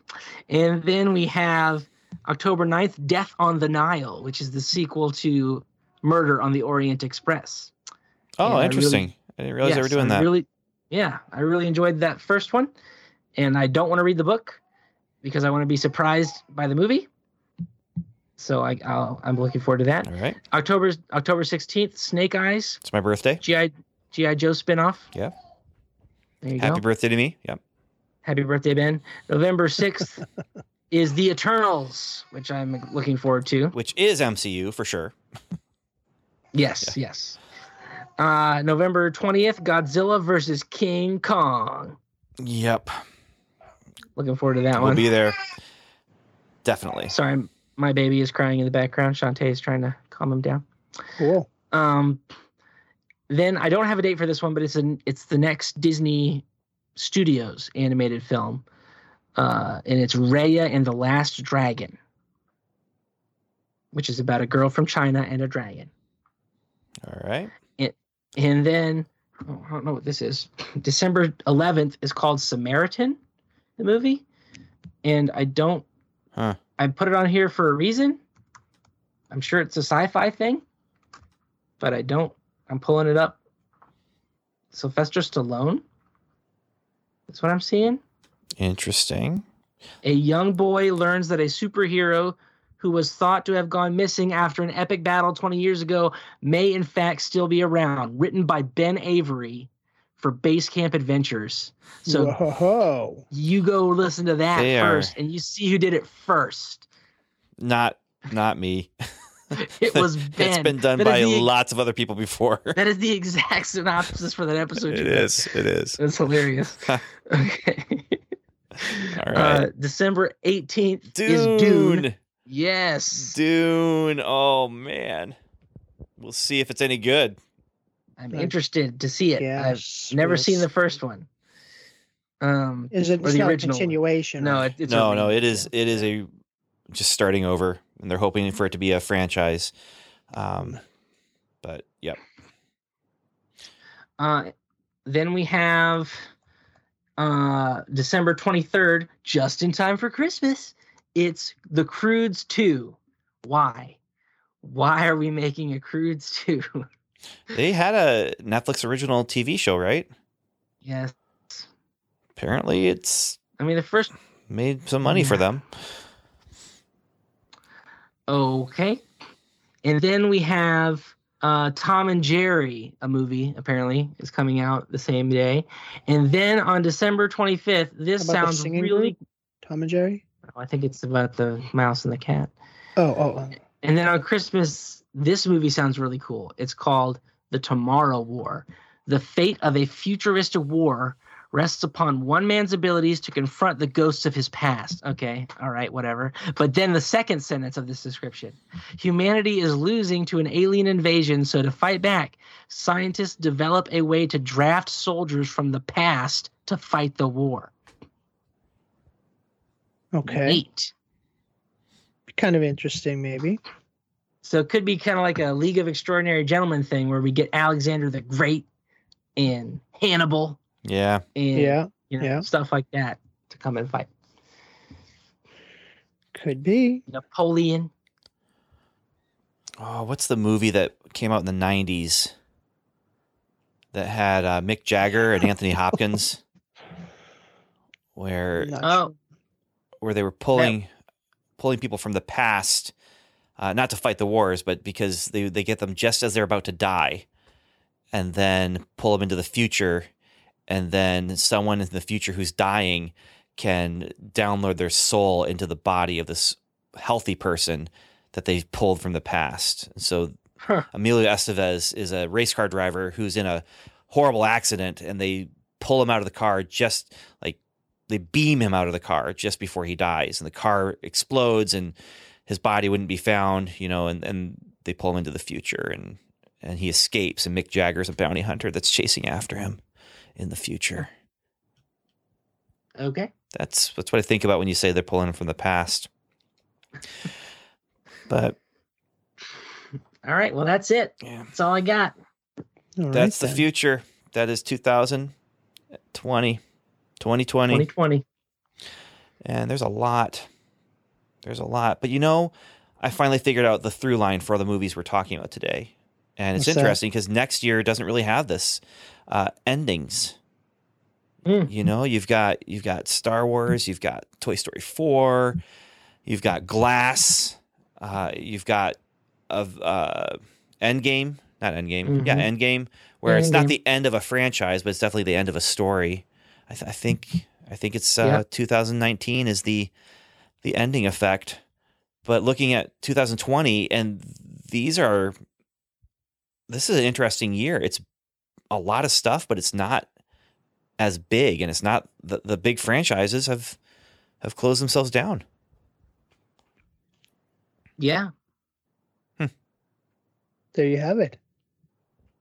And then we have October 9th, Death on the Nile, which is the sequel to Murder on the Orient Express. Oh, Yeah, I interesting. I didn't realize they were doing I that. Really, yeah, I really enjoyed that first one, and I don't want to read the book because I want to be surprised by the movie. So I, I'll, I'm looking forward to that. All right. October October 16th, Snake Eyes, It's my birthday. GI GI Joe spinoff. Yeah. There you Happy go. birthday to me. Yep. Happy birthday, Ben. November 6th <laughs> is The Eternals, which I'm looking forward to. Which is MCU for sure. Yes, yes. Uh, November 20th, Godzilla versus King Kong. Yep. Looking forward to that We'll one. be there. Definitely. Sorry, my baby is crying in the background. Shantae is trying to calm him down. Cool. Um, then I don't have a date for this one, but it's an it's the next Disney Studios animated film, uh, and it's Raya and the Last Dragon, which is about a girl from China and a dragon. All right. And then oh, I don't know what this is. <clears throat> December 11th is called Samaritan, the movie, and I don't. Huh. I put it on here for a reason. I'm sure it's a sci-fi thing, but I don't. I'm pulling it up. Sylvester Stallone. That's what I'm seeing. Interesting. A young boy learns that a superhero who was thought to have gone missing after an epic battle 20 years ago may in fact still be around. Written by Ben Avery for Base Camp Adventures. So Whoa. you go listen to that They are- first and you see who did it first. Not not me. <laughs> It was Ben. it's been done That is by the- lots of other people before. <laughs> That is the exact synopsis for that episode. it is. It is. It is. Hilarious. <laughs> okay. All right. Uh, December 18th Dune. is Dune. Dune. Oh man. We'll see if it's any good. I'm interested to see it. Yes, I've never yes. seen the first one. Um, Is it or it's the not original a one. continuation? no, it, it's no, no, it is it is a just starting over and they're hoping for it to be a franchise. Um but yep. Uh, then we have uh, December 23rd, just in time for Christmas. It's The Croods 2. Why? Why are we making a Croods <laughs> 2? They had a Netflix original TV show, right? yes. Apparently it's I mean, the first. made some money for them. Okay. And then we have uh, Tom and Jerry, a movie, apparently, is coming out the same day. And then on December 25th, this sounds singing really. Tom and Jerry. I think it's about the mouse and the cat. Oh, oh, oh. And then on Christmas, this movie sounds really cool. It's called The Tomorrow War. The fate of a futuristic war rests upon one man's abilities to confront the ghosts of his past. Okay, all right, whatever. But then the second sentence of this description humanity is losing to an alien invasion, so to fight back, scientists develop a way to draft soldiers from the past to fight the war. Okay. Neat. Kind of interesting, maybe. So it could be kind of like a League of Extraordinary Gentlemen thing where we get Alexander the Great and Hannibal Yeah. and Yeah, you know, yeah. stuff like that to come and fight. could be. Napoleon. Oh, what's the movie that came out in the '90s that had uh, Mick Jagger and Anthony Hopkins, <laughs> where Not Oh, where they were pulling pulling people from the past, uh, not to fight the wars, but because they they get them just as they're about to die, and then pull them into the future, and then someone in the future who's dying can download their soul into the body of this healthy person that they pulled from the past. So Huh. Emilio Estevez is a race car driver who's in a horrible accident, and they pull him out of the car just like they beam him out of the car just before he dies, and the car explodes, and his body wouldn't be found, you know, and and they pull him into the future, and and he escapes, and Mick Jagger's a bounty hunter that's chasing after him in the future. okay. That's that's what I think about when you say they're pulling him from the past. <laughs> But All right. Well, that's it. yeah, That's all I got. All right that's the then. future. That is 2020, 2020. 2020. and there's a lot there's a lot but you know i finally figured out the through line for all the movies we're talking about today and it's What's interesting because next year doesn't really have this uh, endings Hmm. you know you've got you've got star wars you've got toy story 4 you've got glass uh, you've got of uh, endgame not endgame yeah Mhm. endgame where it's not the end of a franchise but it's definitely the end of a story i, th- I think i think it's uh, Yeah. 2019 is the the ending effect but looking at 2020 and these are this is an interesting year it's a lot of stuff but it's not as big and it's not the, the big franchises have have closed themselves down Yeah. There you have it.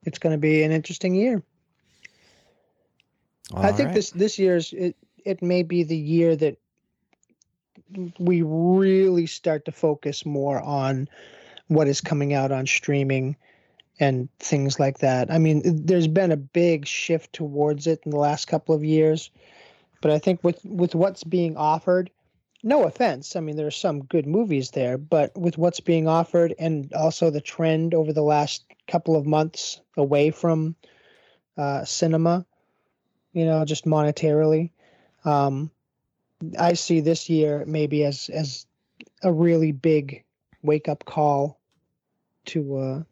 It's going to be an interesting year. I All think right. this this year's it it may be the year that we really start to focus more on what is coming out on streaming and things like that. I mean, there's been a big shift towards it in the last couple of years, but I think with with what's being offered, no offense, I mean there are some good movies there, but with what's being offered and also the trend over the last couple of months away from uh, cinema, you know, just monetarily. Um, I see this year maybe as as a really big wake up call to uh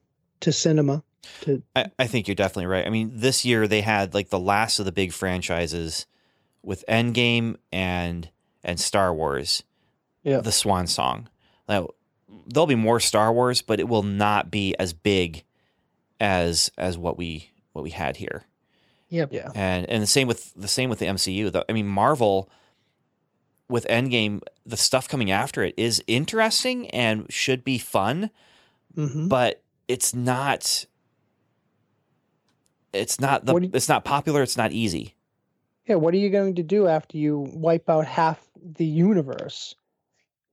to cinema. To I, I think you're definitely right. I mean, this year they had like the last of the big franchises with Endgame and and Star Wars, Yeah. the Swan Song. Now there'll be more Star Wars, but it will not be as big as as what we what we had here. Yep. yeah. And and the same with the same with the MCU. The, I mean, Marvel with Endgame, the stuff coming after it is interesting and should be fun hmm but it's not it's not the you- it's not popular it's not easy Yeah. What are you going to do after you wipe out half the universe?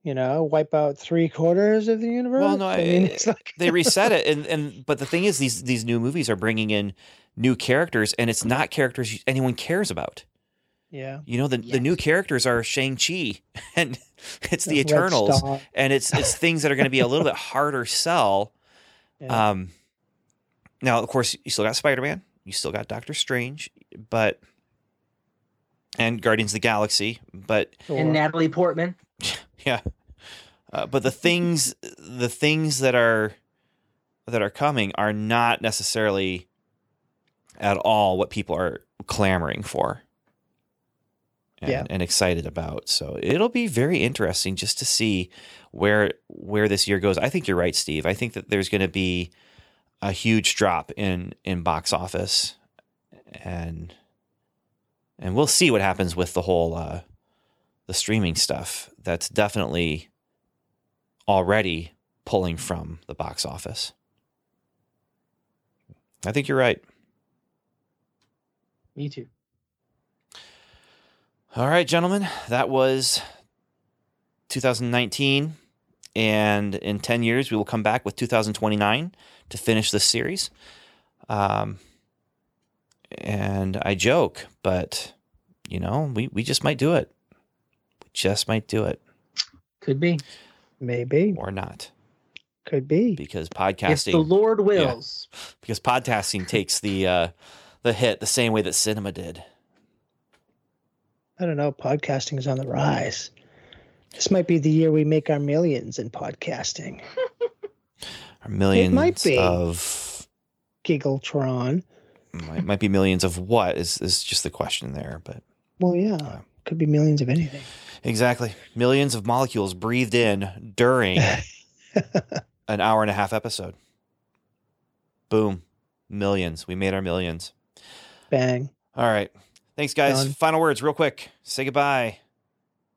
You know, wipe out three quarters of the universe. Well, no, I mean, I- it's like they reset it and and but the thing is these these new movies are bringing in new characters and it's not characters anyone cares about yeah. you know the, the new characters are shang-chi <laughs> and it's the Red eternals Star. and it's it's <laughs> things that are going to be a little bit harder sell Yeah. um now of course you still got spider-man you still got doctor strange but and guardians of the galaxy but And Natalie Portman. <laughs> yeah uh, but the things the things that are that are coming are not necessarily at all what people are clamoring for and, Yeah. and excited about so it'll be very interesting just to see where where this year goes i think you're right steve i think that there's going to be a huge drop in in box office and and we'll see what happens with the whole uh the streaming stuff that's definitely already pulling from the box office. I think you're right. Me too. All right, gentlemen, that was 2019. And in 10 years, we will come back with 2029 to finish this series. Um, and I joke, but, you know, we, we just might do it. We just might do it Could be. Maybe. or not Could be. because podcasting. If the Lord wills. <laughs> because podcasting takes the uh, the hit the same way that cinema did. I don't know. Podcasting is on the rise. This might be the year we make our millions in podcasting. <laughs> our millions might be. of Giggletron. might, might be millions of what is is just the question there, but Well, yeah. Could be millions of anything. exactly millions of molecules breathed in during <laughs> an hour and a half episode. Boom, millions. We made our millions. Bang. All right, thanks guys. Done. Final words, real quick. Say goodbye.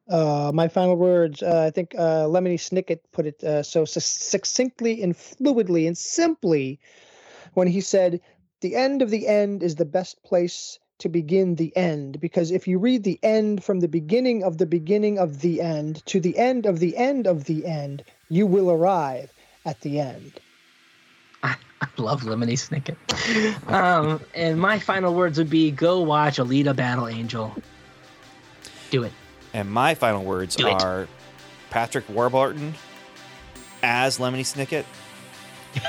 Uh, my final words. Uh, I think uh, Lemony Snicket put it uh, so succinctly and fluidly and simply when he said, "The end of the end is the best place to begin the end because if you read the end from the beginning of the beginning of the end to the end of the end of the end, you will arrive at the end. I, <laughs> I love Lemony Snicket. um, and my final words would be go watch Alita Battle Angel. Do it. And my final words Do it. are Patrick Warburton as Lemony Snicket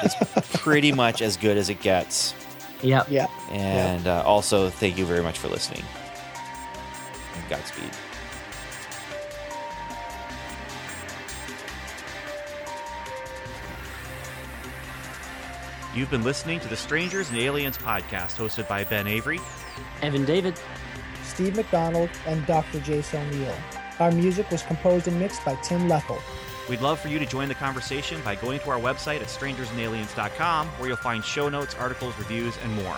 is <laughs> pretty much as good as it gets. Yep. Yeah. And uh, also, thank you very much for listening. And Godspeed. You've been listening to the Strangers and Aliens podcast, hosted by Ben Avery. Evan David. Steve McDonald and Dr. Jason O'Neill. Our music was composed and mixed by Tim Leffel. We'd love for you to join the conversation by going to our website at strangersandaliens.com, where you'll find show notes, articles, reviews, and more.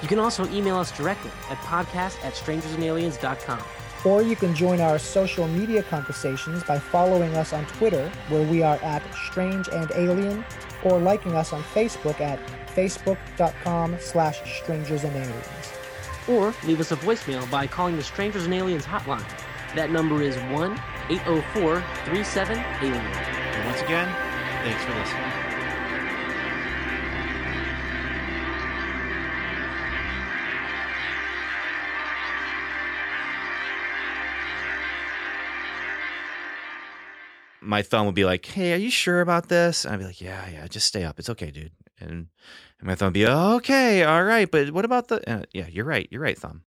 You can also email us directly at podcast at strangersandaliens.com. Or you can join our social media conversations by following us on Twitter, where we are at Strange and Alien, or liking us on Facebook at facebook.com slash strangers and aliens. Or leave us a voicemail by calling the Strangers and Aliens hotline. That number is 1 804 37 Alien. And once again, thanks for listening. My thumb would be like, "Hey, are you sure about this?" And I'd be like, "Yeah, yeah, just stay up. It's okay, dude." And, and my thumb would be, "Okay, all right, but what about the?" Uh, yeah, you're right. You're right, thumb.